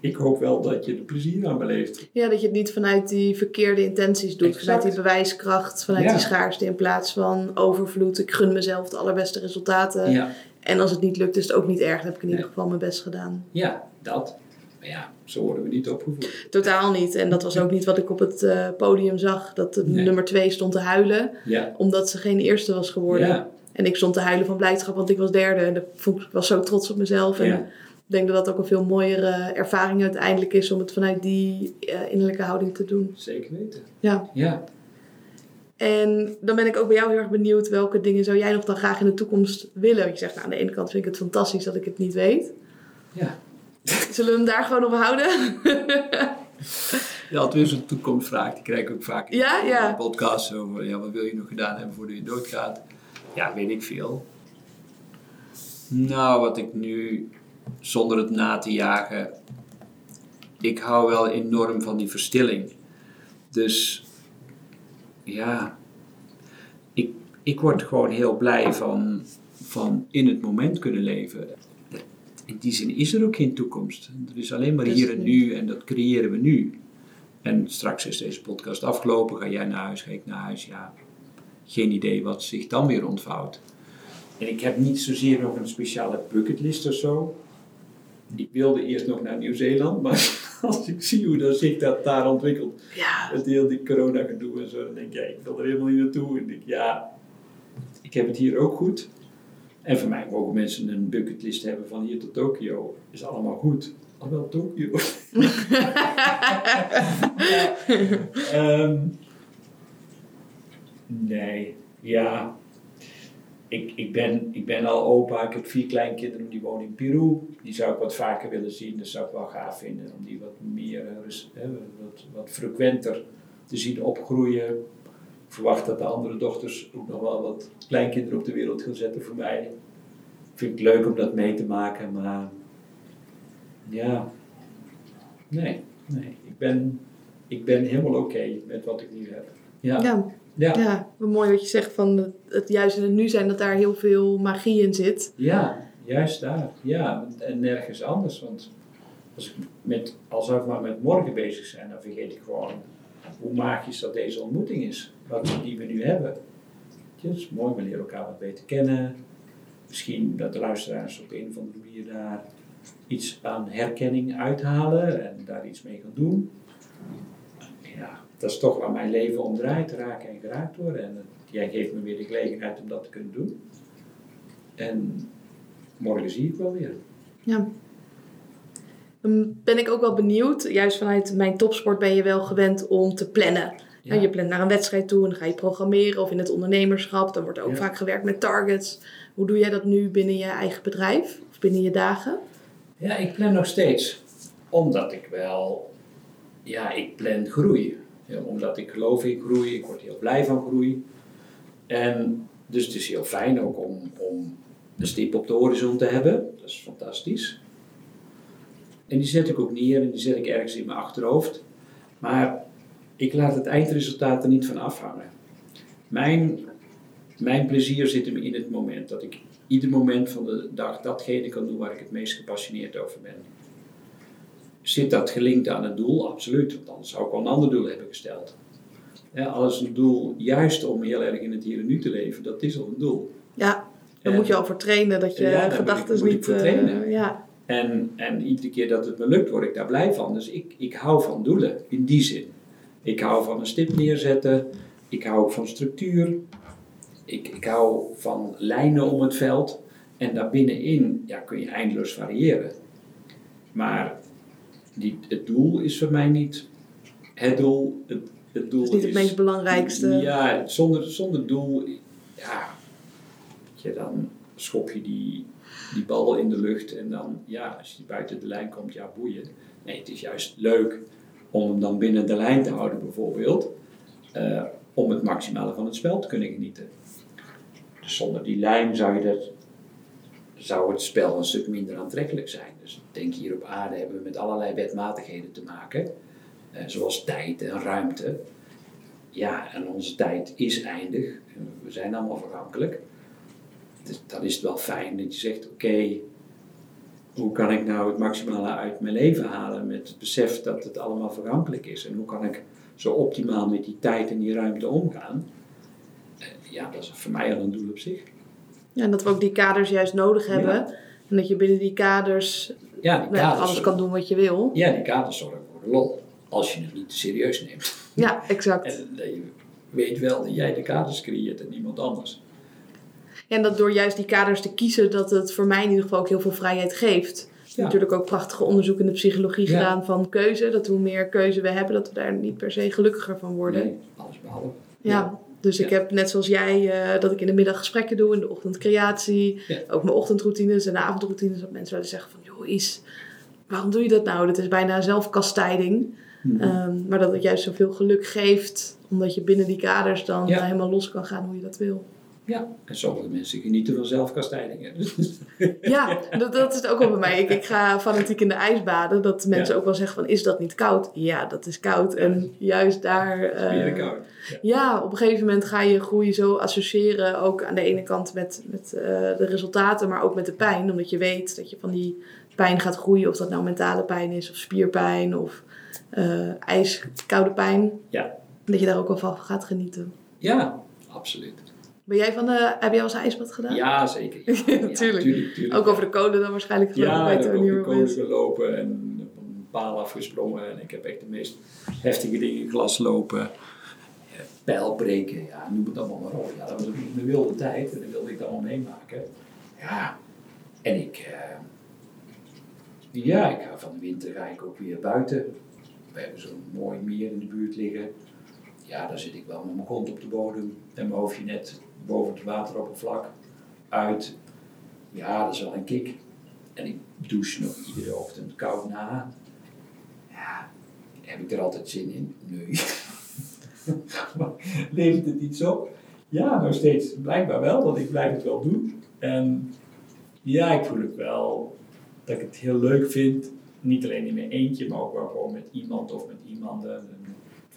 ik hoop wel dat je er plezier aan beleeft. Ja, dat je het niet vanuit die verkeerde intenties doet. Exact. Vanuit die bewijskracht, vanuit Ja. die schaarste in plaats van overvloed. Ik gun mezelf de allerbeste resultaten. Ja, En als het niet lukt, is het ook niet erg. Dan heb ik in ieder geval mijn best gedaan. ja dat. Maar ja, zo worden we niet opgevoed. Totaal niet. En dat was ook niet wat ik op het eh, podium zag. Dat de Nee. nummer twee stond te huilen. Ja, Omdat ze geen eerste was geworden. ja, En ik stond te huilen van blijdschap, want ik was derde. En dat vond ik ik was zo trots op mezelf. En Ja. Ik denk dat dat ook een veel mooiere ervaring uiteindelijk is om het vanuit die eh, innerlijke houding te doen. zeker weten. Ja. Ja, En dan ben ik ook bij jou heel erg benieuwd welke dingen zou jij nog dan graag in de toekomst willen? Want je zegt, nou, aan de ene kant vind ik het fantastisch dat ik het niet weet. ja. Zullen we hem daar gewoon op houden? Ja, het is een toekomstvraag. Die krijg ik ook vaak in Ja, ja. de podcast. Over, ja, wat wil je nog gedaan hebben voordat je doodgaat? Ja, weet ik veel. Nou, wat ik nu, zonder het na te jagen... Ik hou wel enorm van die verstilling. Dus, ja... Ik, ik word gewoon heel blij van, van in het moment kunnen leven. In die zin is er ook geen toekomst. Er is alleen maar Dus hier en nu. nu en dat creëren we nu. En straks is deze podcast afgelopen, ga jij naar huis, ga ik naar huis. Ja, geen idee wat zich dan weer ontvouwt. En ik heb niet zozeer nog een speciale bucketlist of zo. Ik wilde eerst nog naar Nieuw-Zeeland, maar als ik zie hoe dat zich dat daar ontwikkelt, Ja, het heel die corona gedoe en zo, dan denk ik, ja, ik wil er helemaal niet naartoe. En ik denk, ja, ik heb het hier ook goed. En voor mij mogen mensen een bucketlist hebben van hier tot Tokio. Is allemaal goed. Alhoewel Tokio. Ehm, nee, ja. Ik, ik, ben, ik ben al opa, ik heb vier kleinkinderen, die wonen in Peru. Die zou ik wat vaker willen zien, dat zou ik wel gaaf vinden. Om die wat meer, eh, hè, wat, wat frequenter te zien opgroeien. Ik verwacht dat de andere dochters ook nog wel wat kleinkinderen op de wereld gaan zetten voor mij. Ik vind het leuk om dat mee te maken, maar ja, nee, nee. Ik ben, ik ben helemaal oké met wat ik nu heb. Ja, ja. Ja, ja. ja, wat mooi wat je zegt van het, het juist in het nu zijn, dat daar heel veel magie in zit. juist daar. Ja, en nergens anders. Want als, ik met, als zou ik maar met morgen bezig zijn, dan vergeet ik gewoon hoe magisch dat deze ontmoeting is. Wat, die we nu hebben. Ja, het is mooi, we leren elkaar wat beter kennen. Misschien dat de luisteraars op een of andere manier daar iets aan herkenning uithalen en daar iets mee gaan doen. Ja, dat is toch waar mijn leven om draait, raken en geraakt worden. En jij geeft me weer de gelegenheid om dat te kunnen doen. En morgen zie ik wel weer. Ja. Dan ben ik ook wel benieuwd, juist vanuit mijn topsport ben je wel gewend om te plannen. Ja. En je plant naar een wedstrijd toe en dan ga je programmeren of in het ondernemerschap. Dan wordt er ook Ja. vaak gewerkt met targets. Hoe doe jij dat nu binnen je eigen bedrijf of binnen je dagen? Ja, ik plan nog steeds. Omdat ik wel, ja, ik plan groei. Omdat ik geloof in groei, ik word heel blij van groei. En dus het is heel fijn ook om, om een stip op de horizon te hebben. Dat is fantastisch. En die zet ik ook neer en die zet ik ergens in mijn achterhoofd. Maar ik laat het eindresultaat er niet van afhangen. Mijn, mijn plezier zit hem in het moment. Dat ik ieder moment van de dag datgene kan doen waar ik het meest gepassioneerd over ben. Zit dat gelinkt aan het doel? Absoluut, want anders zou ik wel een ander doel hebben gesteld. Ja, als een doel juist om heel erg in het hier en nu te leven, dat is al een doel. Ja, dan En- moet je al voor trainen dat je Ja, daar gedachten niet... voor trainen. ja. En, en iedere keer dat het me lukt, word ik daar blij van. Dus ik, ik hou van doelen, in die zin. Ik hou van een stip neerzetten. Ik hou ook van structuur. Ik, ik hou van lijnen om het veld. En daarbinnenin ja, kun je eindeloos variëren. Maar die, het doel is voor mij niet het doel. Het, het doel is niet het meest belangrijkste. Ja, zonder, zonder doel, ja, je, dan schop je die, die bal in de lucht en dan, ja, als je buiten de lijn komt, ja, boeien. Nee, het is juist leuk om hem dan binnen de lijn te houden, bijvoorbeeld, eh, om het maximale van het spel te kunnen genieten. Dus zonder die lijn zou, je dat, zou het spel een stuk minder aantrekkelijk zijn. Dus denk hier op aarde hebben we met allerlei wetmatigheden te maken, eh, zoals tijd en ruimte. Ja, en onze tijd is eindig. We zijn allemaal vergankelijk. Dus dan is het wel fijn dat je zegt: oké, hoe kan ik nou het maximale uit mijn leven halen met het besef dat het allemaal vergankelijk is? En hoe kan ik zo optimaal met die tijd en die ruimte omgaan? Eh, ja, dat is voor mij al een doel op zich. Ja, en dat we ook die kaders juist nodig hebben. En dat je binnen die kaders, Ja, die nou, kaders, alles kan doen wat je wil. ja, die kaders zorgen voor de lol. Als je het niet serieus neemt. Ja, exact. En dat je weet wel dat jij de kaders creëert en niemand anders. Ja, en dat door juist die kaders te kiezen, dat het voor mij in ieder geval ook heel veel vrijheid geeft. Ja. Natuurlijk ook prachtige onderzoek in de psychologie Ja. gedaan van keuze. Dat hoe meer keuze we hebben, dat we daar niet per se gelukkiger van worden. Nee, alles behalve. Ja. Dus ik heb net zoals jij, eh, dat ik in de middag gesprekken doe, in de ochtend creatie. Ja. Ook mijn ochtendroutines en de avondroutines. Dat mensen wel eens zeggen van, joh Is, waarom doe je dat nou? Dat is bijna zelfkastijding. Ehm, maar dat het juist zoveel geluk geeft, omdat je binnen die kaders dan Ja. helemaal los kan gaan hoe je dat wil. Ja, en sommige mensen genieten van zelfkastijdingen. Ja, dat, dat is het ook wel bij mij. Ik, ik ga fanatiek in de ijsbaden. Dat mensen Ja. ook wel zeggen van, is dat niet koud? Ja, dat is koud. En juist daar... Spieren koud. Ja. Ja, op een gegeven moment ga je groei zo associëren. Ook aan de ene kant met, met eh, de resultaten, maar ook met de pijn. Omdat je weet dat je van die pijn gaat groeien. Of dat nou mentale pijn is, of spierpijn, of eh ijskoude pijn. Ja. Dat je daar ook wel van gaat genieten. Ja, absoluut. Ben jij van de, heb jij wel eens een ijsbad gedaan? Ja, zeker. Ja, Tuurlijk. tuurlijk, tuurlijk. Ook over de code dan waarschijnlijk gelopen Ja, bij ik heb ook de codes gelopen en een paal afgesprongen. En ik heb echt de meest heftige dingen, glas lopen, eh, pijl breken, ja, noem het allemaal maar op. Ja, dat was een wilde tijd en dat wilde ik allemaal meemaken. Ja, en ik, eh, ja, ik ga van de winter ga ik ook weer buiten. We hebben zo'n mooi meer in de buurt liggen. Ja, daar zit ik wel met mijn kont op de bodem en mijn hoofdje net boven het wateroppervlak uit. Ja, dat is wel een kick. En ik douche nog iedere ochtend koud na. Ja, heb ik er altijd zin in? Nee. Levert het iets op? Ja, nog steeds. Blijkbaar wel, want ik blijf het wel doen. En ja, ik voel het wel dat ik het heel leuk vind. Niet alleen in mijn eentje, maar ook wel gewoon met iemand of met iemanden.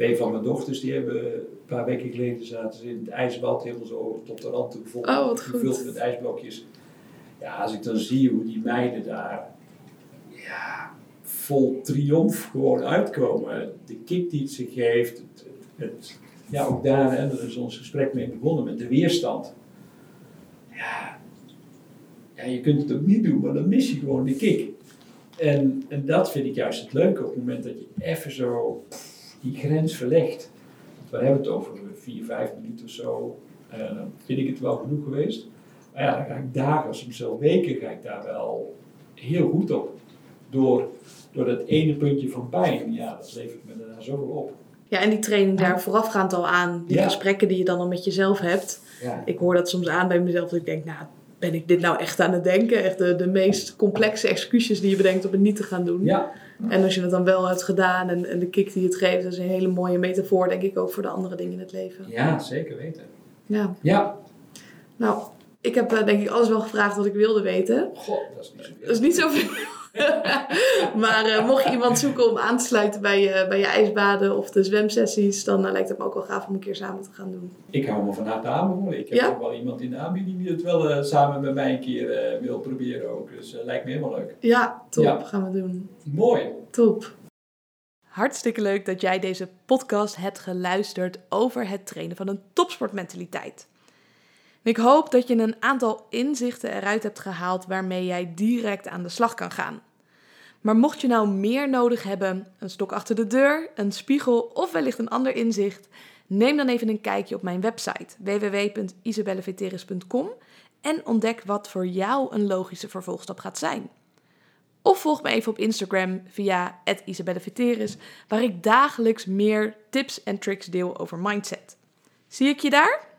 En Twee van mijn dochters die hebben een paar weken geleden zaten ze in het ijsbad helemaal zo tot de rand toe vol. Oh. Gevuld met ijsblokjes. Ja, als ik dan zie hoe die meiden daar ja, vol triomf gewoon uitkomen. De kick die het ze geeft. Het, het, ja, ook daar, hè, daar is ons gesprek mee begonnen met de weerstand. Ja, ja, je kunt het ook niet doen, maar dan mis je gewoon de kick. En, en dat vind ik juist het leuke op het moment dat je even zo die grens verlegt. We hebben het over vier, vijf minuten of zo. Eh, vind ik het wel genoeg geweest. Maar ja, dan ga ik dagen, soms wel weken, ga ik daar wel heel goed op. Door, door dat ene puntje van pijn, ja, dat levert me daarna zoveel op. Ja, en die training daar voorafgaand al aan. Die Ja. gesprekken die je dan al met jezelf hebt. Ja, Ik hoor dat soms aan bij mezelf. Dat ik denk, nou, ben ik dit nou echt aan het denken? Echt de, de meest complexe excuses die je bedenkt om het niet te gaan doen. ja, En als je het dan wel hebt gedaan en, en de kick die het geeft, dat is een hele mooie metafoor, denk ik, ook voor de andere dingen in het leven. ja zeker weten. Ja, Ja, nou, ik heb eh, denk ik alles wel gevraagd wat ik wilde weten. god, dat is niet zo Dat is niet zoveel. maar eh, mocht je iemand zoeken om aan te sluiten bij je, bij je ijsbaden of de zwemsessies, dan eh, lijkt het me ook wel gaaf om een keer samen te gaan doen. Ik hou me van harte aanbevolen. Ik heb Ja? ook wel iemand in de aanbieding die het wel eh, samen met mij een keer eh, wil proberen ook. Dus eh, lijkt me helemaal leuk. Ja, top, Ja. gaan we doen. Mooi. Top. Hartstikke leuk dat jij deze podcast hebt geluisterd over het trainen van een topsportmentaliteit. Ik hoop dat je een aantal inzichten eruit hebt gehaald waarmee jij direct aan de slag kan gaan. Maar mocht je nou meer nodig hebben, een stok achter de deur, een spiegel of wellicht een ander inzicht, neem dan even een kijkje op mijn website www.isabelleveteris.com en ontdek wat voor jou een logische vervolgstap gaat zijn. Of volg me even op Instagram via @isabelleveteris, waar ik dagelijks meer tips en tricks deel over mindset. Zie ik je daar?